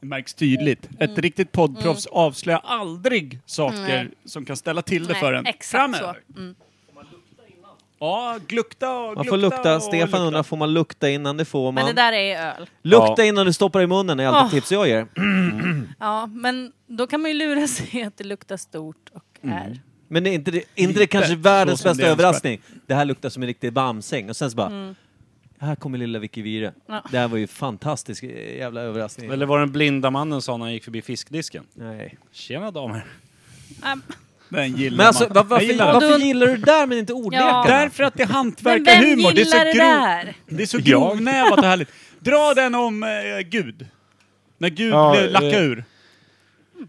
Det märks tydligt. Ett riktigt poddproffs avslöjar aldrig saker Mm. Nej. som kan ställa till det Nej, för en exakt framöver. så. Mm. Ja, glukta och Man får glukta lukta. och Stefan undrar, får man lukta innan? Det får Men man. det där är öl. Lukta Ja. innan du stoppar i munnen är alltid Åh. tips jag ger. Ja, men då kan man ju lura sig att det luktar stort och är. Men är inte det, inte det kanske så världens som bästa det är överraskning? Det här luktar som en riktig bamsäng. Och sen så bara, här kommer lilla Vicky Vire. Ja. Det här var ju fantastisk eh, jävla överraskning. Eller var det den blinda mannen sa när han gick förbi fiskdisken? Nej. Tjena damer. Ähm, Den gillar Men alltså, man. var, varför, gillar varför gillar du det där men inte ordlekarna? Därför att det är hantverkarhumor. Det är så det grov, där? det är så grovnävat och härligt. Dra den om eh, Gud. När Gud Ja, blev lackade eh, ur.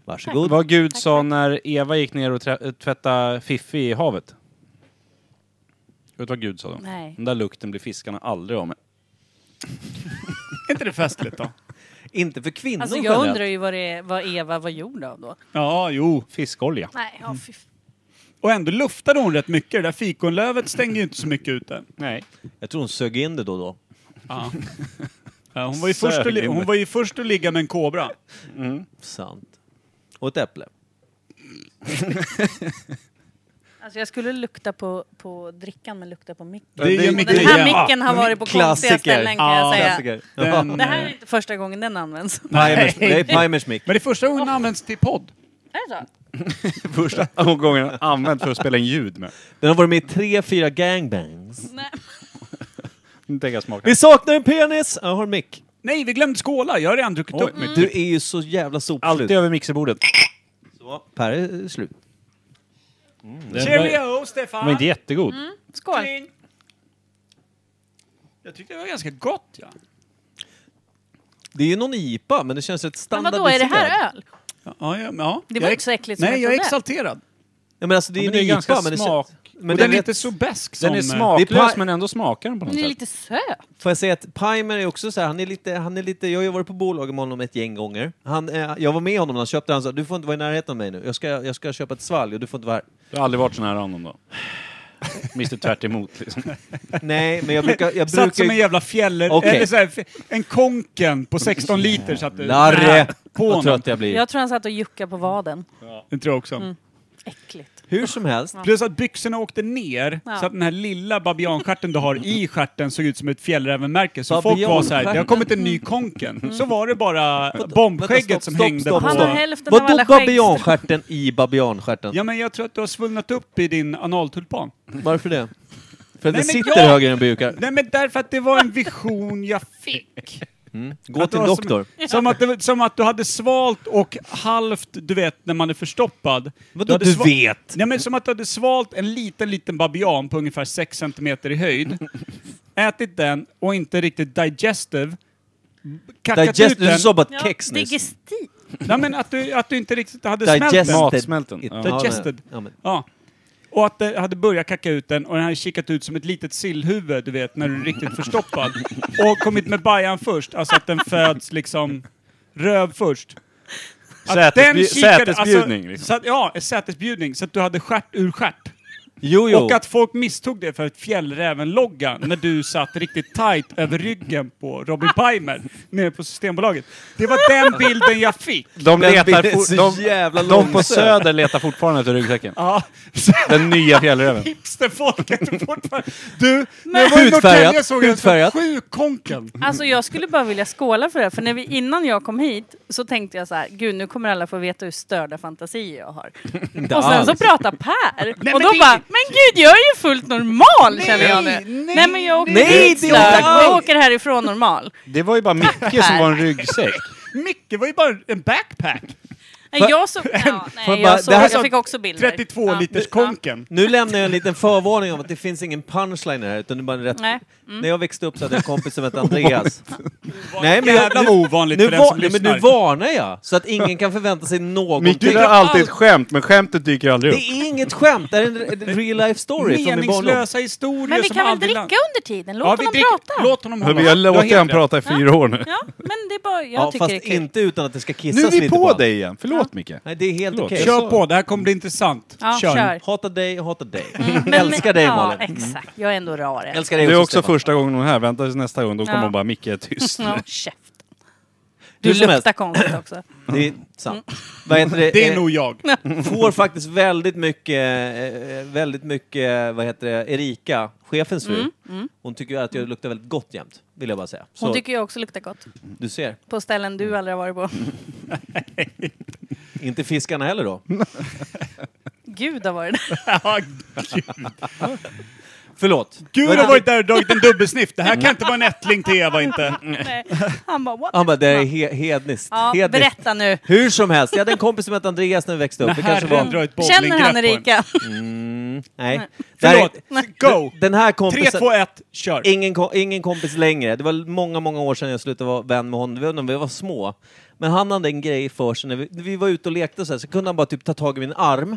Varsågod. Vad Gud sa när Eva gick ner och tvättade Fiffi i havet. Vet du vad Gud sa då? Nej. Den där lukten blir fiskarna aldrig av med. Är inte det festligt då? Inte för kvinnor Alltså jag generellt. undrar ju vad, det är, vad Eva var gjord av då. Ja, jo. Fiskolja. Nej, ja, fy f- Och ändå luftade hon rätt mycket. Det där fikonlövet stängde ju inte så mycket ute. Nej. Jag tror hon sög in det då och då. Ja. Ja, hon, var ju först att, li- hon var ju först att ligga med en kobra. Sant. Och ett äpple. Alltså jag skulle lukta på, på drickan men lukta på micken. Det Och mycket den här micken har varit på konstiga ställen kan Ja, jag säga. Klassiker. Den, Det här är inte första gången den används. Pimers, det är Pimers mick. Men det är första gången den används till podd. Är det så? Första gången använt för att spela in ljud med. Den har varit med i tre, fyra gangbangs. Nej. Nu tänker jag smaka. Vi saknar en penis! Jag har en mick. Nej, vi glömde skåla. Jag har redan druckit upp mitt. Du är ju så jävla sopslut. Alltid över mixerbordet. Så, Per är slut. Var, Cheerio, Stefan! den var inte jättegod. Skål! Kling. Jag tyckte det var ganska gott, ja. Det är ju någon IPA, men det känns rätt Men standardiserat. vadå, är det här öl? Ja, ja, ja. Det var Jag inte så äckligt som Nej, jag jag är exalterad. Ja, men alltså det är Ja, en men det är IPA, ganska men det smak- känns... Men den är inte så besk som... Den är eh, smaklös det är pa- men ändå smakar den på något Den är sätt. lite söt. får jag säga att Pimer är också så här, han är lite, han är lite, jag har ju varit på bolaget med honom ett gäng gånger. Han, eh, jag var med honom när han köpte, han sa du får inte vara i närheten av mig nu, jag ska, jag ska köpa ett svalg och du får inte vara här. Jag har aldrig varit så nära honom då. Mr tvärt emot liksom. Nej, men jag brukar, jag Satt som brukar en jävla fjäller... Okej. Eller så här, en konken på 16 liter satt det Larre! på Vad honom. trött jag blir. Jag tror han satt och juckade på vaden. Det tror jag också. Äckligt. Hur som helst. Plus att byxorna åkte ner, Ja. så att den här lilla babianstjärten du har i stjärten såg ut som ett fjällrävenmärke. Så folk var Babianstjärten? så här, det har kommit en ny konken. Så var det bara bombskägget som hängde stopp, på... Han stopp. har hälften av Vadå skägg. babianstjärten i babianstjärten? Ja men jag tror att du har svullnat upp i din analtulpan. Varför det? För att Nej, det sitter jag- högre än bukar. Nej men därför att det var en vision jag fick. Gå Att det till doktor. Som, som, att det, som att du hade svalt och halvt, du vet, när man är förstoppad. Vadå hade du sva- vet? Nej men som att du hade svalt en liten, liten babian på ungefär 6 cm i höjd. ätit den och inte riktigt digestive. Kackat ut Digest, du den. sa bara Ja, kex nyss. digestiv. Nej men att du, att du inte riktigt hade smält Digested. den. Matsmälten. It- Ja. men- Digested. Ja, men. Ja. Och att det hade börjat kacka ut den och den hade kikat ut som ett litet sillhuvud, du vet, när du är riktigt förstoppad. Och kommit med bajan först, alltså att den föds liksom röv först. Att Sätesbju- den kikade- sätesbjudning, Alltså, liksom. så att, ja, en sätesbjudning. Så att du hade stjärt ur stjärt. Jo, jo. Och att folk misstog det för ett fjällräven-logga när du satt riktigt tight över ryggen på Robin Pimer nere på Systembolaget. Det var den bilden jag fick. De, Den letar bilden är for, så de, jävla de på långsökt. Söder letar fortfarande efter ryggsäcken. Ja. Den nya fjällräven. hipsterfolket är fortfarande... Du, när jag var i Hudfärgat, Norrtälje såg jag hudfärgat. sju konken. Alltså jag skulle bara vilja skåla för det, för när vi, innan jag kom hit så tänkte jag så här, gud nu kommer alla få veta hur störda fantasier jag har. Och sen så pratar Per, och då bara, men gud jag är ju fullt normal känner jag nu. nej, Nej men jag åker nej, det är jag åker härifrån normal. Det var ju bara Micke som var en ryggsäck. Micke var ju bara en backpack. Nej, jag såg, ja, nej, jag såg, det jag fick också bilder. 32 Ja. liters konken. Nu lämnar jag en liten förvarning om att det finns ingen punchline här, utan det är bara en rätt... Nej. Mm. När jag växte upp så hade jag en kompis som hette Andreas. Nej, men, jag, nu, ovanligt nu, för den som nej, men nu varnar jag, så att ingen kan förvänta sig Micke någonting. drar alltid ett skämt, men skämtet dyker aldrig Det upp. är inget skämt, det är en real life story. Meningslösa historier Men vi kan väl dricka land- under tiden? Låt Ja, honom dricker- prata. Låt honom Men hålla. vi har har låtit rätt. prata i fyra år nu. Ja, men det är bara, jag Ja, tycker fast det är kul. inte utan att det ska kissas Nu är vi lite på honom. dig igen. Förlåt Micke. Nej, det är helt Förlåt. okej. Kör på, det här kommer bli intressant. Ja, Kör. kör. Hatar dig, hatar dig. Men- Älskar dig ja, Malin. exakt. Jag är ändå rar. Älskar Det dig är också Stefan. första gången hon är här. Vänta tills nästa gång, då kommer Ja. hon bara Micke är tyst. Ja, käften. Hur Du helst. luktar konstigt också. Det är sant. Vad heter det? Det är Eh, nog jag. får faktiskt väldigt mycket, eh, väldigt mycket, vad heter det, Erika, chefens fru. Hon tycker att jag luktar väldigt gott jämt, vill jag bara säga. Så, Hon tycker jag också luktar gott. du ser. På ställen du aldrig har varit på. Inte fiskarna heller då. Gud har varit där. Ja, Gud. Förlåt. Gud har varit där och dragit en dubbelsniff. Det här kan inte vara en ättling till Eva inte. Nej. Han bara, what? Han bara, det är he hedniskt. Ja, hedniskt. berätta nu. Hur som helst, jag hade en kompis som hette Andreas när vi växte upp. Det kanske var... ett Känner han. Erika? Mm, nej. Det här Förlåt, är- go! Den här 3, kompisen... 2, 1, kör. Ingen, ko- ingen kompis längre. Det var många, många år sedan jag slutade vara vän med honom. Det var när vi var små. Men han hade en grej för sig. När vi, när vi var ute och lekte så, här, så kunde han bara typ ta tag i min arm.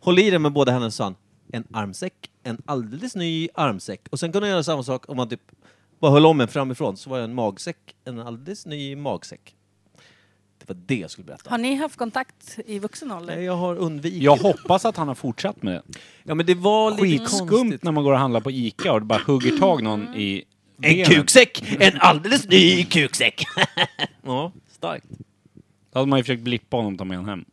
Håll i den med båda händerna sa han. En armsäck, en alldeles ny armsäck. Och sen kunde han göra samma sak om man typ bara höll om en framifrån. Så var det en magsäck, en alldeles ny magsäck. Var det jag skulle berätta. Har ni haft kontakt i vuxen ålder? Nej, jag har undvikit. Jag hoppas att han har fortsatt med det. Ja men det var lite Skitskumt konstigt. när man går och handlar på Ica och det bara hugger tag någon i En benen. kuksäck! En alldeles ny kuksäck! ja, starkt. Då hade man ju försökt blippa honom och ta med honom hem.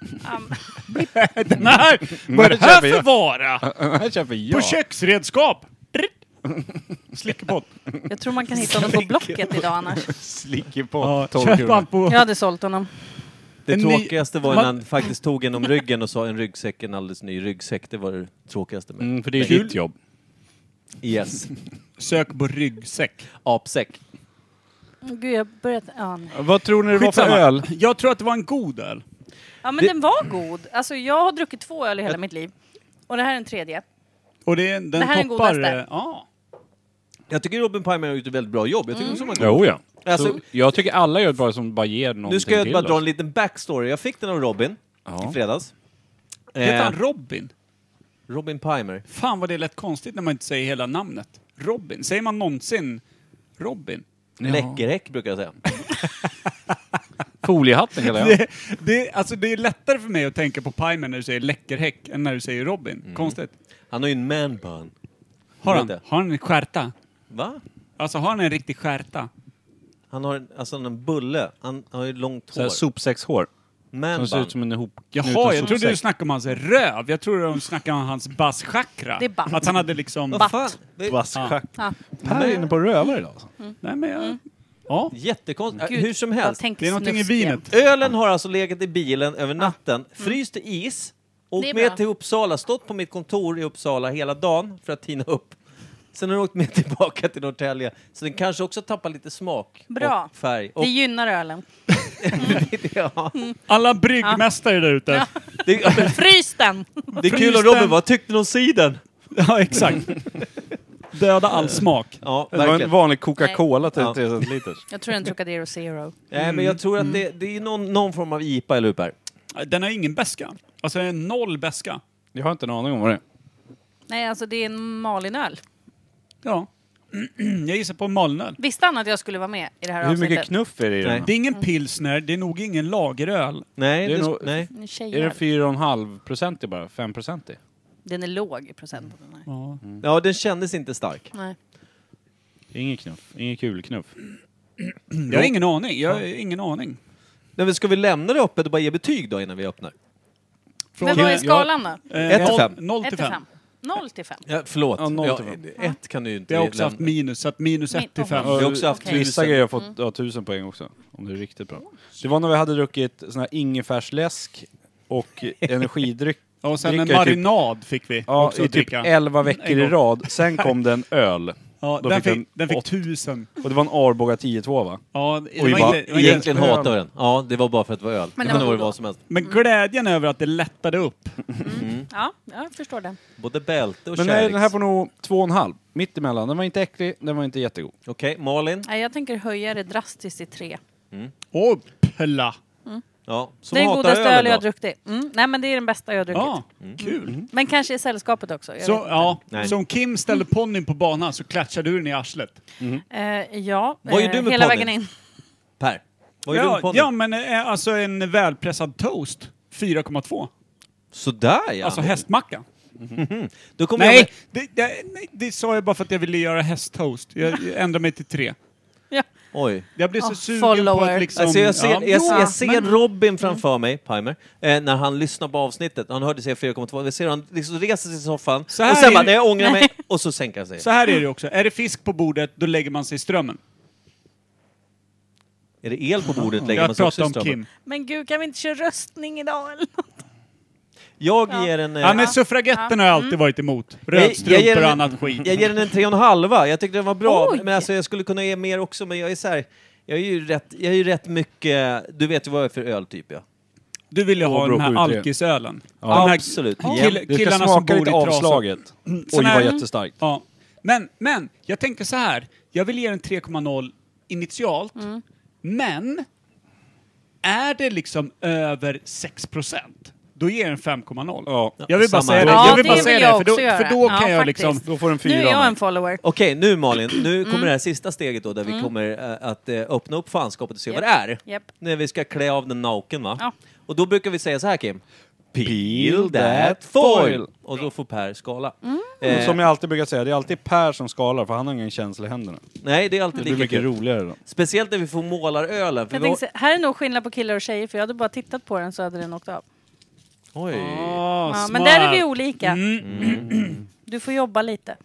Den här, vad är det här för vara? Den här köper På köksredskap. Slickepodd. Jag tror man kan hitta honom på Blocket idag annars. Slicker på Ja, 12 köp allt på... Jag hade sålt honom. Det En ny- tråkigaste var när Man- han faktiskt tog en om ryggen och sa en ryggsäck, en alldeles ny ryggsäck. Det var det tråkigaste med Mm, för det är ditt jobb. Yes. Sök på ryggsäck. Apsäck. Gud, jag börjat... Ja. Vad tror ni det var för öl? Jag tror att det var en god öl. ja men Det- den var god. Alltså jag har druckit två öl i hela mitt liv. Och det här är den tredje. Och det, den Det här är den toppar... godaste. eh, Ja. Jag tycker Robin Pimer har gjort ett väldigt bra jobb. Jag tycker också man Jo, ja. Alltså- Så jag tycker alla gör ett bra som bara ger någonting Nu ska jag bara dra oss. en liten backstory. Jag fick den av Robin Ja. i fredags. Heter Eh, han Robin? Robin Pimer. Fan vad det är lätt konstigt när man inte säger hela namnet. Robin. Säger man någonsin Robin? Ja. Läckerhäck brukar jag säga. Foliehatten kallar jag. Det, det, alltså det är lättare för mig att tänka på Pimer när du säger läckerhäck än när du säger Robin. Mm. Konstigt. Han har ju en man bun. Har han, har han en skärta? Va? Alltså har han en riktig skärta? Han har en- alltså en bulle. Han har ju långt hår. sopsäckshår. Man Som ser ut som en ihop Jaha, jag trodde du snackade om hans röv. Jag trodde de snackade om hans basschakra. Det är batt. Att han hade liksom... Vad fan? Ja. Per är inne på rövar idag. Alltså. Nej men jag... Mm. Ja. Jättekonstigt. Gud, Hur som jag helst. tänkte Det är någonting i snusk igen. vinet. Ölen har alltså legat i bilen över natten, fryst i is, Det åkt är med till Uppsala, stått på mitt kontor i Uppsala hela dagen för att tina upp. Sen har den åkt med tillbaka till Norrtälje, så den kanske också tappar lite smak Bra. och färg. Och Det gynnar ölen. ja, Alla bryggmästare där ute. det, Frys den! det är kul om Robin, den. vad tyckte du om cider? Ja, exakt. Döda all smak. Ja, Det var en verkligen. vanlig Coca-Cola till Ja. 3 centiliters. Jag tror en Trocadero Zero. Nej, men jag tror att det, det är någon, någon form av IPA, eller hur Per? Den har ingen beska. Alltså det är noll beska. Jag har inte en aning om vad det är. Nej, alltså det är en Malinöl. Ja. Jag gissar på malnöl. Visste han att jag skulle vara med i det här Hur avsnittet? mycket knuff är det i den? Det är ingen pilsner, det är nog ingen lageröl. Nej, Det är det, nog- nej. En Är tjejöl. det 4,5 procent bara? 5 procent Den är låg i procent. på den här. Ja. Ja, den kändes inte stark. Nej. Ingen knuff. Ingen kulknuff. Jag har ingen aning. Jag har ingen aning. Nej, men ska vi lämna det öppet och bara ge betyg då innan vi öppnar? Men vad är skalan då? Eh, Ett till noll- fem. Noll 1 till till fem. 5. 0 till 5. Ja, förlåt. Ja, noll Ja, till fem. ett kan du ju inte Vi har också lämna. haft minus, så att minus Min- ett till fem. Vi har också haft Okej. Vissa tusen. grejer har fått ja, tusen poäng också. Om det är riktigt bra. Det var när vi hade druckit sån här ingefärsläsk och energidryck. Och sen en Dricka i typ- marinad fick vi Ja, också i typ dricka. 11 veckor En i gång. rad. Sen kom det en öl. Ja, Då den fick den den fick åt- tusen. Och det var en Arboga 10-2 va? Ja, det var inte, det var inte, Egentligen öl. hatar den. Ja, det var bara för att det var öl. Men det kunde var varit god. vad som helst. men glädjen över att det lättade upp. Ja, jag förstår det. Både bälte och Men nej, kärleks. den här får nog 2,5. Mitt emellan. Den var inte äcklig, den var inte jättegod. Okej, Malin. Nej, jag tänker höja det drastiskt till 3. Och pla. Ja, som Det är den hatar godaste ölen öl jag har då? druckit. Mm. Nej, men det är den bästa jag har druckit. Ja, kul. Men kanske i sällskapet också. Jag Så, vet ja, Nej. så om Kim ställde ponnyn på banan så klatschade du den i arslet. Eh, ja, Vad gör eh, du med hela ponnyn? vägen in. Per. Vad gör du med Ja, ponnyn? ja, men eh, alltså en välpressad toast. 4,2. Sådär ja. Alltså hästmacka. Då kommer Nej jag med... det, det, nej, det sa jag bara för att jag ville göra hästtoast. Jag jag ändrade mig till tre. Ja. Oj. Jag blev så Oh, sugen på follower. att liksom... Alltså jag ser, ja, jag, jag ser men- Robin framför mig, Pimer, eh, när han lyssnar på avsnittet. Han hörde sig 4,2. Vi ser han liksom reser sig i soffan Så här och sen är bara, det- jag ångrar mig, och så sänker han sig. Så här är det också. Är det fisk på bordet, då lägger man sig i strömmen. Är det el på bordet lägger man Jag sig också i strömmen. Kim. Men gud, kan vi inte köra röstning idag eller något? Jag Ja. ger en... eh, Ja, men suffragetterna har jag alltid varit emot. Rödstrumpor och annat skit. jag ger den en tre och en halva. Jag tyckte den var bra, Oj. men alltså jag skulle kunna ge mer också, men jag är så här, jag är ju rätt, jag är ju rätt mycket, du vet ju vad jag är för öltyp ja. Du vill ju ha den här 73. alkisölen. Ja. De här Absolut. kill, ska killarna som smaka bor lite i Trasa. avslaget. Sån Oj, här- vad jättestarkt. Ja. Men, men, jag tänker så här. Jag vill ge den 3,0 initialt. Mm. Men, är det liksom över 6 då ger den 5,0 Ja. Jag vill bara Samma. säga det. Ja, jag vill det bara vill säga jag det, för då, också göra. för då Ja, kan jag faktiskt. liksom... Då får den Nu är fyra jag av en follower. Okej, nu Malin, nu kommer Mm. det här sista steget då, där vi kommer eh, att eh, öppna upp fanskapet och se vad det är. Japp. När vi ska klä av den naken va? Ja. Och då brukar vi säga så här Kim. Peel that foil! Och då får Per skala. Mm. Eh, Som jag alltid brukar säga, det är alltid Per som skalar för han har ingen känsla i händerna. nej, det är Det alltid blir lika mycket kul. roligare då. Speciellt när vi får målarölen. För Jag vi har... tänkte, så- här är nog skillnad på killar och tjejer, för jag hade bara tittat på den så hade den åkt av. Oj. Ah, Ja, men där är vi olika. Mm. Du får jobba lite.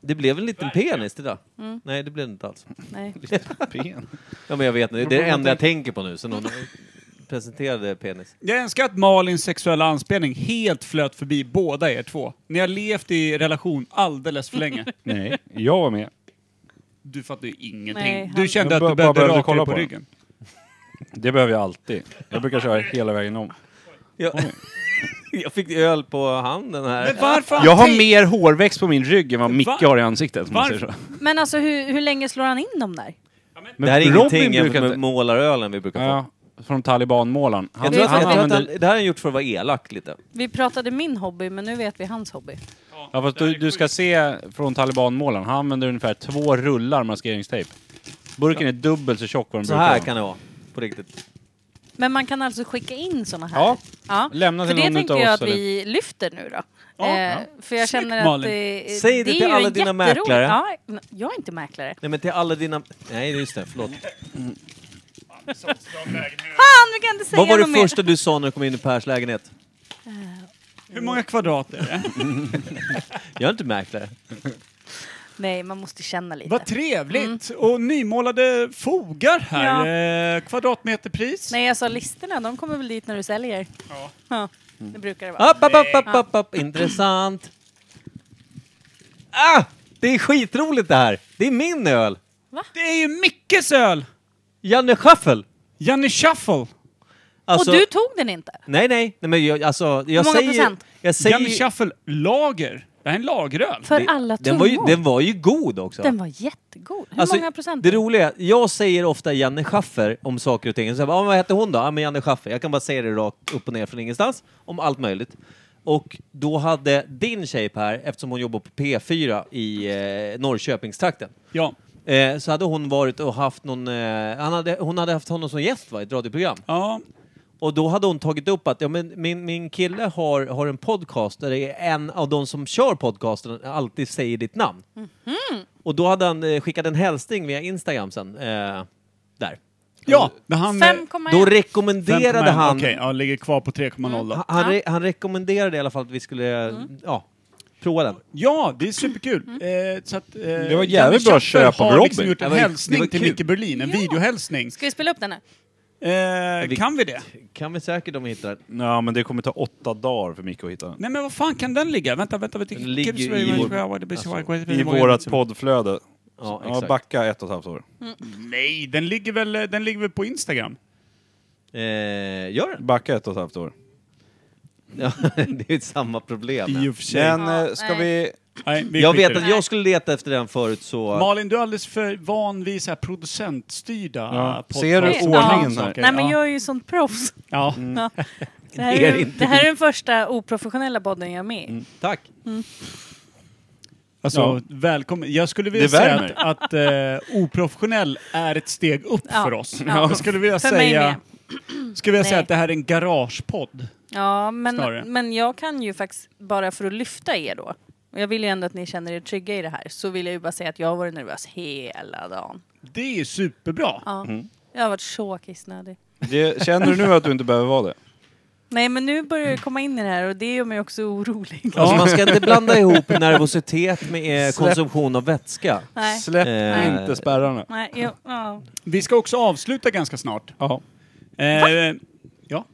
Det blev en liten penis det där. Mm. Nej, det blev det inte alls. Nej. Pen. Ja, men jag vet inte. Det är det enda jag tänker på nu. Så någon... presenterade penis. Jag önskar att Malins sexuella anspelning helt flöt förbi båda er två. Ni har levt i relation alldeles för länge. Nej, jag var med. Du fattar ju ingenting. Nej, han- Du kände att du bara behövde raka kolla dig på på ryggen. Det behöver jag alltid. Jag brukar köra hela vägen om. Jag, jag fick öl på handen här. Men varför Jag har mer hårväxt på min rygg än vad Micke Va? har i ansiktet. Om man säger så. Men alltså hur, hur länge slår han in dem där? Men det här är ingenting jämfört med målarölen vi brukar få. Ja, från talibanmålaren. Han, Jag tror att, han jag tror att använder... han, det här har han gjort för att vara elak lite. Vi pratade min hobby, men nu vet vi hans hobby. Ja, fast du, du ska se från talibanmålaren. Han använder ungefär två rullar maskeringstejp. Burken är dubbelt så tjock vad den Så brukar här vara. kan det vara. På riktigt. Men man kan alltså skicka in såna här? Ja. ja. Lämna För till det någon tänker utav jag att vi lyfter nu då. Ja, eh, ja. För jag Snyggt, känner att Malin. det, Säg det är till alla en dina mäklare. Ja, jag är inte mäklare. Nej men till alla dina... Nej just det, förlåt. Fan, vi kan inte säga Vad var det mer. första du sa när du kom in i Pers lägenhet? Hur många kvadrat är det? Jag är inte mäklare. Nej, man måste känna lite. Vad trevligt! Och nymålade fogar här. Eh, kvadratmeterpris. Nej, jag sa listorna, de kommer väl dit när du säljer. Ja. Ja, det brukar det vara. Upp, upp, upp, upp, upp, upp. Intressant. Ah! Det är skitroligt det här. Det är min öl. Det är ju Mickes öl! Janne Schaffel. Janne Shuffle. Alltså, Och du tog den inte? Nej, nej. nej men jag, alltså, jag många säger... procent? Jag säger Janne Shuffle Lager. Det här är en lageröl. För det- alla den var, ju, den var ju god också. Den var jättegod. Hur Alltså, många procent? Det roliga, är, jag säger ofta Janne Schaffer om saker och ting. Så jag bara, ah, vad heter hon då? Ja, men Janne Schaffer. Jag kan bara säga det rakt upp och ner från ingenstans. Om allt möjligt. Och då hade din tjej här, eftersom hon jobbar på P4 i eh, Norrköpingstrakten, Ja. eh, så hade hon varit och haft någon, eh, han hade, hon hade haft honom som gäst va, i ett radioprogram. Ja. Och då hade hon tagit upp att ja, men min, min kille har, har en podcast där det är en av de som kör podcasten alltid säger ditt namn. Och då hade han eh, skickat en hälsning via Instagram sen. Eh, där. Ja, men han... eh, 5,1. Då rekommenderade 5,1. han, Okej, ja, ligger kvar på 3,0 då. han, han, re, han rekommenderade i alla fall att vi skulle ja, prova den. Ja, det är superkul. Eh, så att, eh, Det var jävligt bra köp av har Robin. liksom gjort Det en var- det hälsning var till kul. Micke Berlin, en Ja. videohälsning. Ska vi spela upp den här? Eh, Vi- kan vi det? Kan vi säkert om vi hittar den. Ja, men det kommer ta åtta dagar för Micke att hitta den. Nej men vad fan kan den ligga? Vänta, vänta, vänta. Den ligger i vår- I vårat poddflöde. Ja, Ja, exakt. backa ett och ett halvt år. Nej, den ligger väl, den ligger väl på Instagram? Eh, gör den? Backa ett och ett halvt år. Ja, det är ju samma problem. I och för sig. Men Ja, eh, ska nej. vi... Nej, vi Jag skiter vet det. att jag skulle leta efter den förut så... Malin, du är alldeles för van vid så här producentstyrda Ja. podcast- Ser du ordningen här? saker. Nej, men ja. jag är ju sånt proffs. Ja. Ja. Det, här är det här är den första oprofessionella podden jag är med i. Tack. Alltså, Ja. välkommen. Jag skulle vilja Det säga värmer. att, att eh, oprofessionell är ett steg upp Ja. för oss. Ja. Jag skulle vilja För mig säga, skulle vilja säga Nej. att det här är en garagepodd. Ja, men, Snarare. men jag kan ju faktiskt, bara för att lyfta er då, och jag vill ju ändå att ni känner er trygga i det här, så vill jag ju bara säga att jag har varit nervös hela dagen. Det är superbra. Ja. Mm. Jag har varit så kissnödig. Det, känner du nu att du inte behöver vara det? Nej, men nu börjar jag komma in i det här och det gör mig också orolig. Alltså man ska inte blanda ihop nervositet med eh, Släpp. konsumtion av vätska. Nej. Släpp Eh. inte spärrarna. Nej, jo, ja. Vi ska också avsluta ganska snart. Ja. Eh, ja.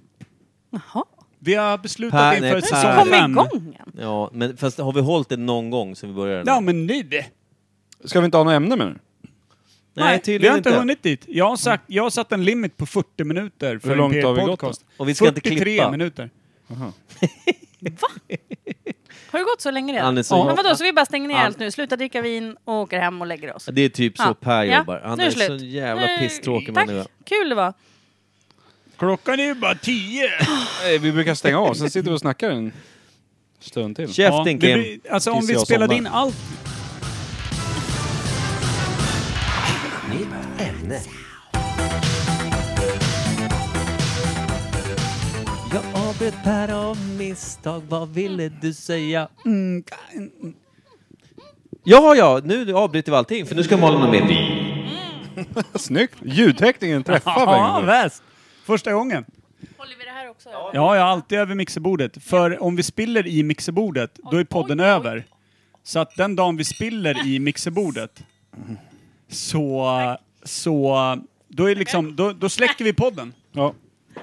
Jaha. Vi har beslutat Per- inför nej, säsong Kom fem. igång igen. Ja, men fast har vi hållit det någon gång sen vi började? Ja, men nu. Ska vi inte ha något ämne med nu? Nej, Vi tydligen har inte hunnit dit. Jag har, sagt, jag har satt en limit på 40 minuter för Hur långt en har vi gått podcast. Och vi ska inte 43 klippa. minuter. Har det gått så länge redan? Han är så- Men vadå, så vi bara stänger ner Han- allt nu, slutar dricka vin och åker hem och lägger oss? Det är typ så Ja. Per Ja, jobbar. Han nu är är det så jävla Nu- pisstråkig Tack, människa. kul det var. Klockan är ju bara 10. Nej, vi brukar stänga av, sen sitter vi och snackar en stund till. Käften det Kim. blir, alltså om Tills vi jag spelade somnar. in allt. Jag avbröt Per av misstag. Vad ville du säga? Mm, Ja, ja, nu avbryter vi allting för nu ska Malin ha med. Snyggt! Ljudtekniken träffar Ja, väst. Första gången. Håller vi det här också? Ja, jag har alltid över mixerbordet. För om vi spiller i mixerbordet, då är podden över. Så att den dagen vi spiller i mixerbordet, så, så, då är liksom, då, då släcker vi podden. Ja.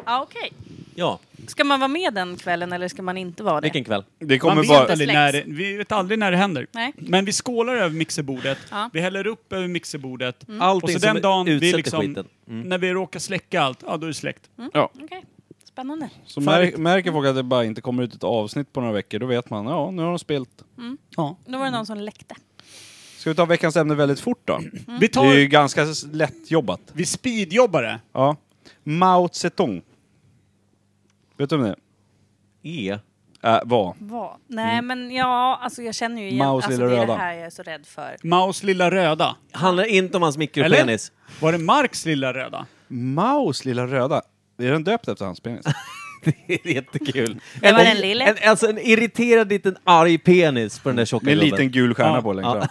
Ja, okej. Ja, Ska man vara med den kvällen eller ska man inte vara det? vilken kväll? Det Man kommer vet, bara... aldrig när det, vi vet aldrig när det händer. Nej. Men vi skålar över mixerbordet, Ja. vi häller upp över mixerbordet. Och Allting så som den dagen vi liksom, skiten. Mm. när vi råkar släcka allt, ja då är det släckt. Ja. Okej, spännande. Så mär, märker folk att det bara inte kommer ut ett avsnitt på några veckor, då vet man, ja, nu har de spelat. Ja. Då var det någon som läckte. Ska vi ta veckans ämne väldigt fort då? Vi, Det är tar, ju ganska s- lätt jobbat. vi speedjobbar det. Ja. Mao Zedong. Vet du om det E. äh, var? Vad? Nej men ja, alltså jag känner ju igen. Maus alltså, lilla det är röda. det här jag är så rädd för. Maus lilla röda. Handlar inte om hans mikropenis. Var det Marks lilla röda? Maus lilla röda. Är den döpt efter hans penis? Det är jättekul. Det var En- den lille. En, alltså en irriterad liten arg penis på den där tjocka Med en gubben. liten gul stjärna Ja. på längst Ja. fram.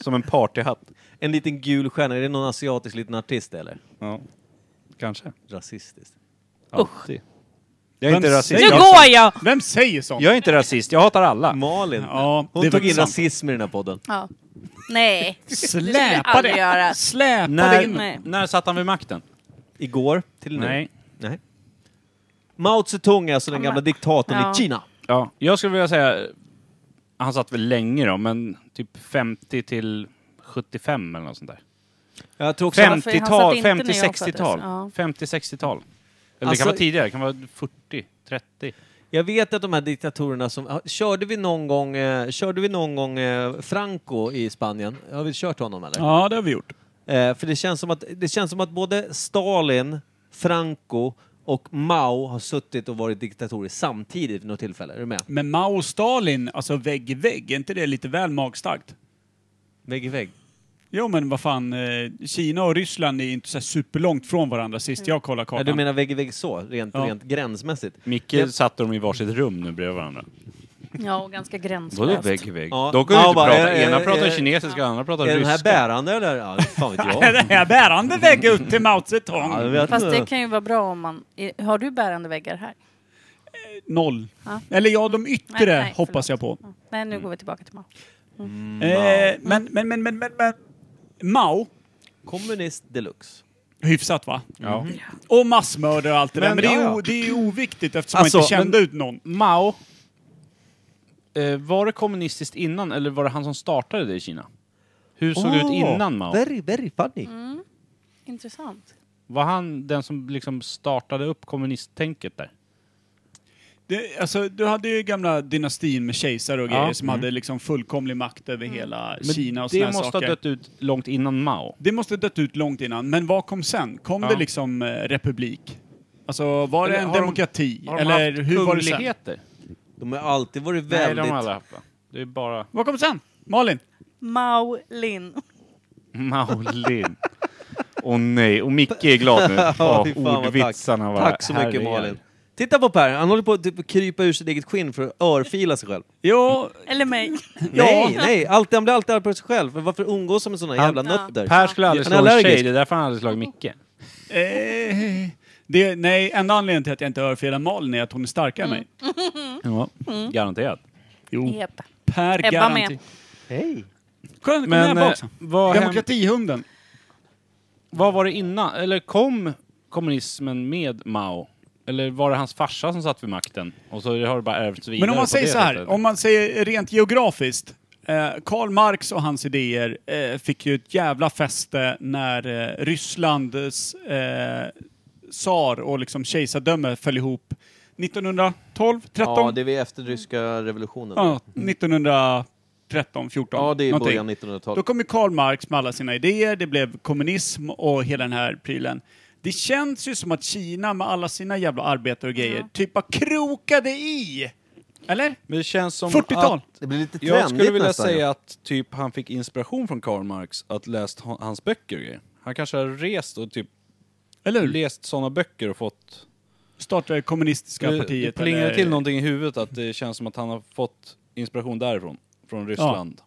Som en partyhatt. En liten gul stjärna. Är det någon asiatisk liten artist eller? Ja. Kanske. Rasistiskt. Alltid. Jag är Vem inte rasist. Nu går jag! Vem säger sånt? jag är inte rasist, jag hatar alla. Malin. Ja, Hon det tog in sant. rasism i den här podden. Ja. Nej. Släpa aldrig det! göra. Släpa det När, in! Nej. när satt han vid makten? Igår till nu. Nej. Nej. Mao Zedong är alltså den gamla diktatorn Ja. i Kina. Ja, jag skulle vilja säga... Han satt väl länge då, men typ 50 till 75 eller något sånt där. Jag tror också... Fem- för han satt 50-tal, inte när jag 50-60-tal. föddes, 50-60-tal. Eller Alltså- det kan vara tidigare, det kan vara 40, 30. Jag vet att de här diktatorerna som... Körde vi någon gång, eh, körde vi någon gång eh, Franco i Spanien? Har vi kört honom eller? Ja, det har vi gjort. Eh, för det känns, som att, det känns som att både Stalin, Franco och Mao har suttit och varit diktatorer samtidigt vid något tillfälle. Är du med? Men Mao och Stalin, alltså vägg i vägg, är inte det lite väl magstarkt? Vägg i vägg. Jo men vad fan, eh, Kina och Ryssland är inte så här superlångt från varandra sist jag kollade Ja, kartan. du menar vägg i vägg så? Rent, Ja. rent gränsmässigt? Micke Det- satte dem i varsitt rum nu bredvid varandra. Ja, och ganska Vadå gränslöst. vägg i vägg? Ja. Då kan ju Ja, inte bara, prata, eh, ena eh, pratar eh, kinesiska, andra pratar Är den här ryska. bärande eller? Ja, det fan vet Är jag. det här bärande vägg ut till Mao Zedong? Ja, jag vet Fast det kan ju vara bra om man... i- Har du bärande väggar här? Noll. Ja. Eller ja, de yttre Nej, nej, hoppas jag på. Ja. Nej, nu går vi tillbaka till Mao. Eh, men, men, men, men, men, men, Mao, Kommunist deluxe. hyfsat va? Ja. Och massmördare och allt det där. Men, Men det är, ja, ju ja. o- det är oviktigt eftersom Alltså, man inte kände men- ut någon. Mao, eh, var det kommunistiskt innan eller var det han som startade det i Kina? Hur såg det ut innan Mao? Very, very funny. Intressant. Var han den som liksom startade upp kommunisttänket där? Det, alltså, du hade ju gamla dynastin med kejsare och Ja. grejer som Mm. hade liksom fullkomlig makt över hela Men Kina och det såna måste saker. ha dött ut långt innan Mao. Det måste ha dött ut långt innan. Men vad kom sen? Kom Ja. det liksom eh, republik? Alltså var det Eller en har de- demokrati? Har de Eller haft hur var det sen? kungligheter? De har alltid varit Nej, väldigt... de har aldrig haft va? Det är bara Vad kom sen? Malin? Mao Lin. Mao Lin. Åh nej, och Micke är glad nu. Ja, fy fan vad ordvitsarna var Tack så mycket härliga. Malin. Titta på Per, han håller på att typ krypa ur sitt eget skinn för att örfila sig själv. Jo, Eller mig. Nej, nej, alltid, han blir alltid arg på sig själv. För varför umgås han med sådana jävla Ja. nötter? Per skulle aldrig Han är slå en allergisk. tjej, det är därför han aldrig slagit Micke. eh, det, nej, enda anledningen till att jag inte örfilar Malin är att hon är starkare än mig. Ja, garanterat. Jo, Japp. per Ebba garanti. med. Hej! Kom, kom Men här bak eh, så. vad, hem, Demokratihunden. vad var det innan? Eller kom kommunismen med Mao? Eller var det hans farsa som satt vid makten? Och så har det bara ärvts vidare Men om man säger så här, sättet? om man säger rent geografiskt. Eh, Karl Marx och hans idéer eh, fick ju ett jävla fäste när eh, Rysslands eh, tsar och liksom kejsardöme föll ihop 1912, 13? Ja, det är vi efter ryska revolutionen. Ja, 1913, 14. Ja, det är någonting. början 1900-talet. Då kom ju Karl Marx med alla sina idéer, det blev kommunism och hela den här prylen. Det känns ju som att Kina med alla sina jävla arbetare och grejer typ bara krokade i. Eller? Men det känns som 40-tal. att... Det blir lite trendigt Jag skulle vilja nästan. säga att typ han fick inspiration från Karl Marx att läst ha- hans böcker och grejer. Han kanske har rest och typ Eller hur? läst sådana böcker och fått... Startade kommunistiska Det, det partiet. plingar eller- till någonting i huvudet att det känns som att han har fått inspiration därifrån. Från Ryssland.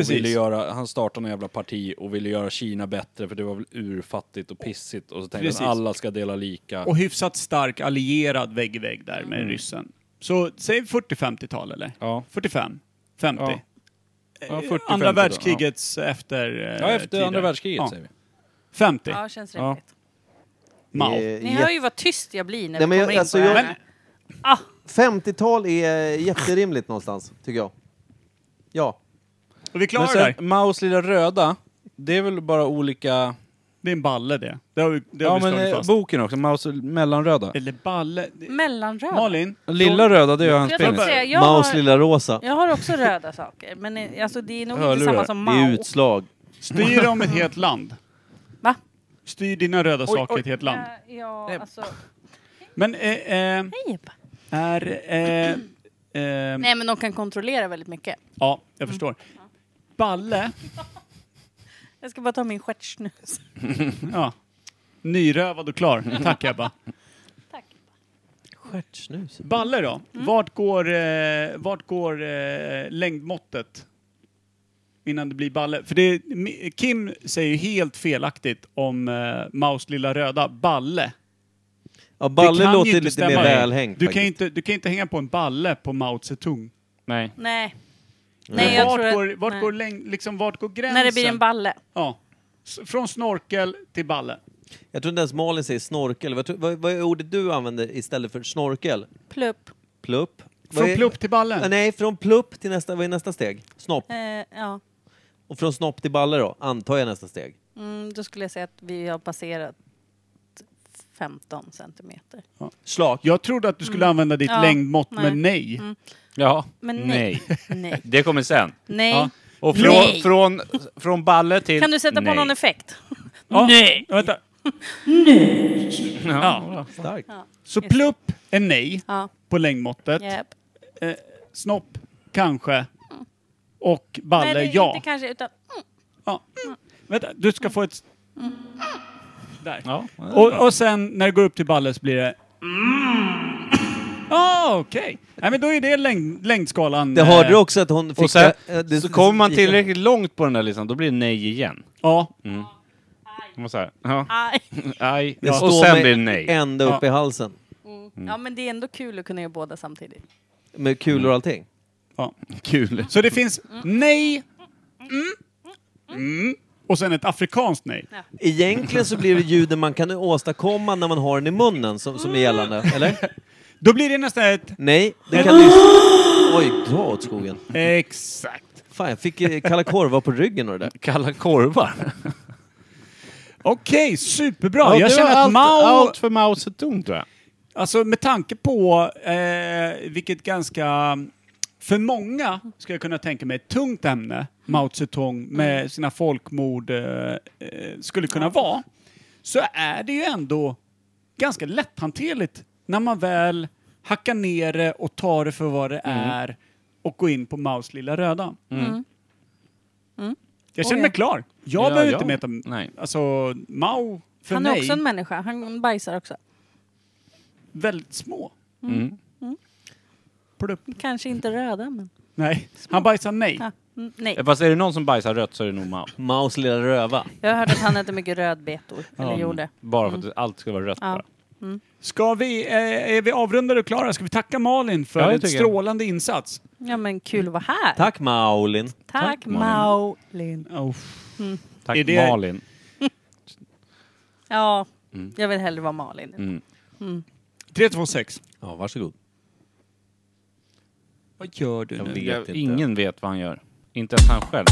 Och ville Precis. göra, han startade en jävla parti och ville göra Kina bättre för det var väl urfattigt och pissigt. Och så tänkte Precis. han att alla ska dela lika. Och hyfsat stark allierad vägg i vägg där med Mm. ryssen. Så säg 40-50-tal eller? Ja. 45? 50? Ja. Ja, 40, Andra 50 då, världskrigets efter... eh, Ja, efter tider. andra världskriget Ja. säger vi. 50? Ja, känns Ja. rimligt. Mao. är Ni hör ju vad tyst jag blir när Nej, vi men kommer jag- in alltså på det här. Ah, 50-tal är jätterimligt någonstans, tycker jag. Ja. Och vi klarar Men det där. sen, Maus lilla röda, det är väl bara olika... Det är en balle det. Det har vi, det har Ja vi men slagit eh, fast. boken också, Maus mellanröda. Eller balle. Det- mellanröd. Malin? Lilla röda, det är hans Jag, tänkte penis. säga, jag, Maus har, lilla rosa. jag har också röda saker, men eh, alltså, det är nog inte Hörlurar. samma som Det är Mao. utslag. Styr om ett helt land. Va? Styr dina röda Oj, saker oj. i ett helt land. Eh, ja, alltså... Men eh, eh, Hej. är... Eh, eh, Nej, men de kan kontrollera väldigt mycket. ja, jag förstår. Balle, Jag ska bara ta min stjärtsnus. ja. Nyrövad och klar. Tack Ebba. Tack. Stjärtsnus. Balle då? Vart går, eh, vart går eh, längdmåttet? Innan det blir balle. För det, Kim säger ju helt felaktigt om eh, Maus lilla röda. Balle. Ja, Det Balle kan ju låter inte lite stämma. mer välhängt Du kan, faktiskt. inte, du kan inte hänga på en balle på Mao Zedong. Nej. Nej. Men Nej, jag vart, tror att- går, vart, nej. går läng, liksom, vart går gränsen? När det blir en balle. Ja. S- Från snorkel till balle. Jag tror inte ens Malin säger snorkel. Vad, tror- vad, vad är ordet du använder istället för snorkel? Plupp. Plupp? Vad Från är- plupp till balle. Ah, Nej, från plupp till nästa, vad är nästa steg? Snopp. Eh, ja. Och från snopp till balle då, antar jag nästa steg. Mm, då skulle jag säga att vi har passerat 15 centimeter. Slak. Jag trodde att du skulle använda ditt Ja, längdmått, nej. men nej. Ja. Men nej. nej. Det kommer sen. Nej. Ja. Och Nej. från, från, från balle till... Kan du sätta nej. på någon effekt? Ja. Nej. Vänta. Ja. Starkt. Så plupp är nej Ja. på längdmåttet. Japp. Eh, snopp, kanske. Och balle, Nej, det är ja. inte kanske, utan... Mm. ja. Vänta, du ska få ett... Där. Ja. Och, och sen när det går upp till balle så blir det... Ah, okej. Nej, men då är det längd, längdskalan. Det eh, hörde du också att hon fick... Och sen, eh, det- så kommer man tillräckligt långt på den där listan, då blir det nej igen. Ja. Man måste säga, ja, Aj. aj. Det Och sen blir det nej. ända upp i halsen. Ja, men det är ändå kul att kunna göra båda samtidigt. Med kulor och allting. Kul. Så det finns nej, mm, mm, och sen ett afrikanskt nej. Egentligen så blir det ljuden man kan åstadkomma när man har den i munnen som, som är gällande, eller? Då blir det nästan ett... Nej, det kan lyssna... Oj, dra åt skogen. Exakt. Fan, jag fick eh, kalla korvar på ryggen och det där. Kalla korvar. Okej, superbra. Ja, jag det känner att allt, Mao... allt för Mao Zedong tror jag. Alltså med tanke på eh, vilket ganska, för många ska jag kunna tänka mig, ett tungt ämne Mao Zedong med sina folkmord eh, eh, skulle kunna vara, så är det ju ändå ganska lätthanterligt när man väl hackar ner det och tar det för vad det är och går in på Maos lilla röda. Jag känner mig klar. Jag Ja, behöver ja. inte mäta... Nej. Alltså, Mao för Han är mig, också en människa. Han bajsar också. väldigt små. Mm. Plupp. Kanske inte röda, men... Nej, han bajsar nej. Ja. Mm, nej. Fast är det någon som bajsar rött så är det nog Mao. Maus lilla röva. Jag har hört att han äter mycket rödbetor. Eller gjorde. Bara för att allt ska vara rött Ja. bara. Ska vi, eh, är vi avrundade och klara? Ska vi tacka Malin för Ja, det en tycker jag. strålande insats? Ja, men kul att vara här. Tack Maulin. Tack, Tack, Malin. Maulin. Tack Är det- Malin. Ja, Mm. jag vill hellre vara Malin. Mm. 3, 2, 6. Ja, varsågod. Vad gör du Jag nu? vet Jag, ingen vet vad han gör. Inte ens han själv.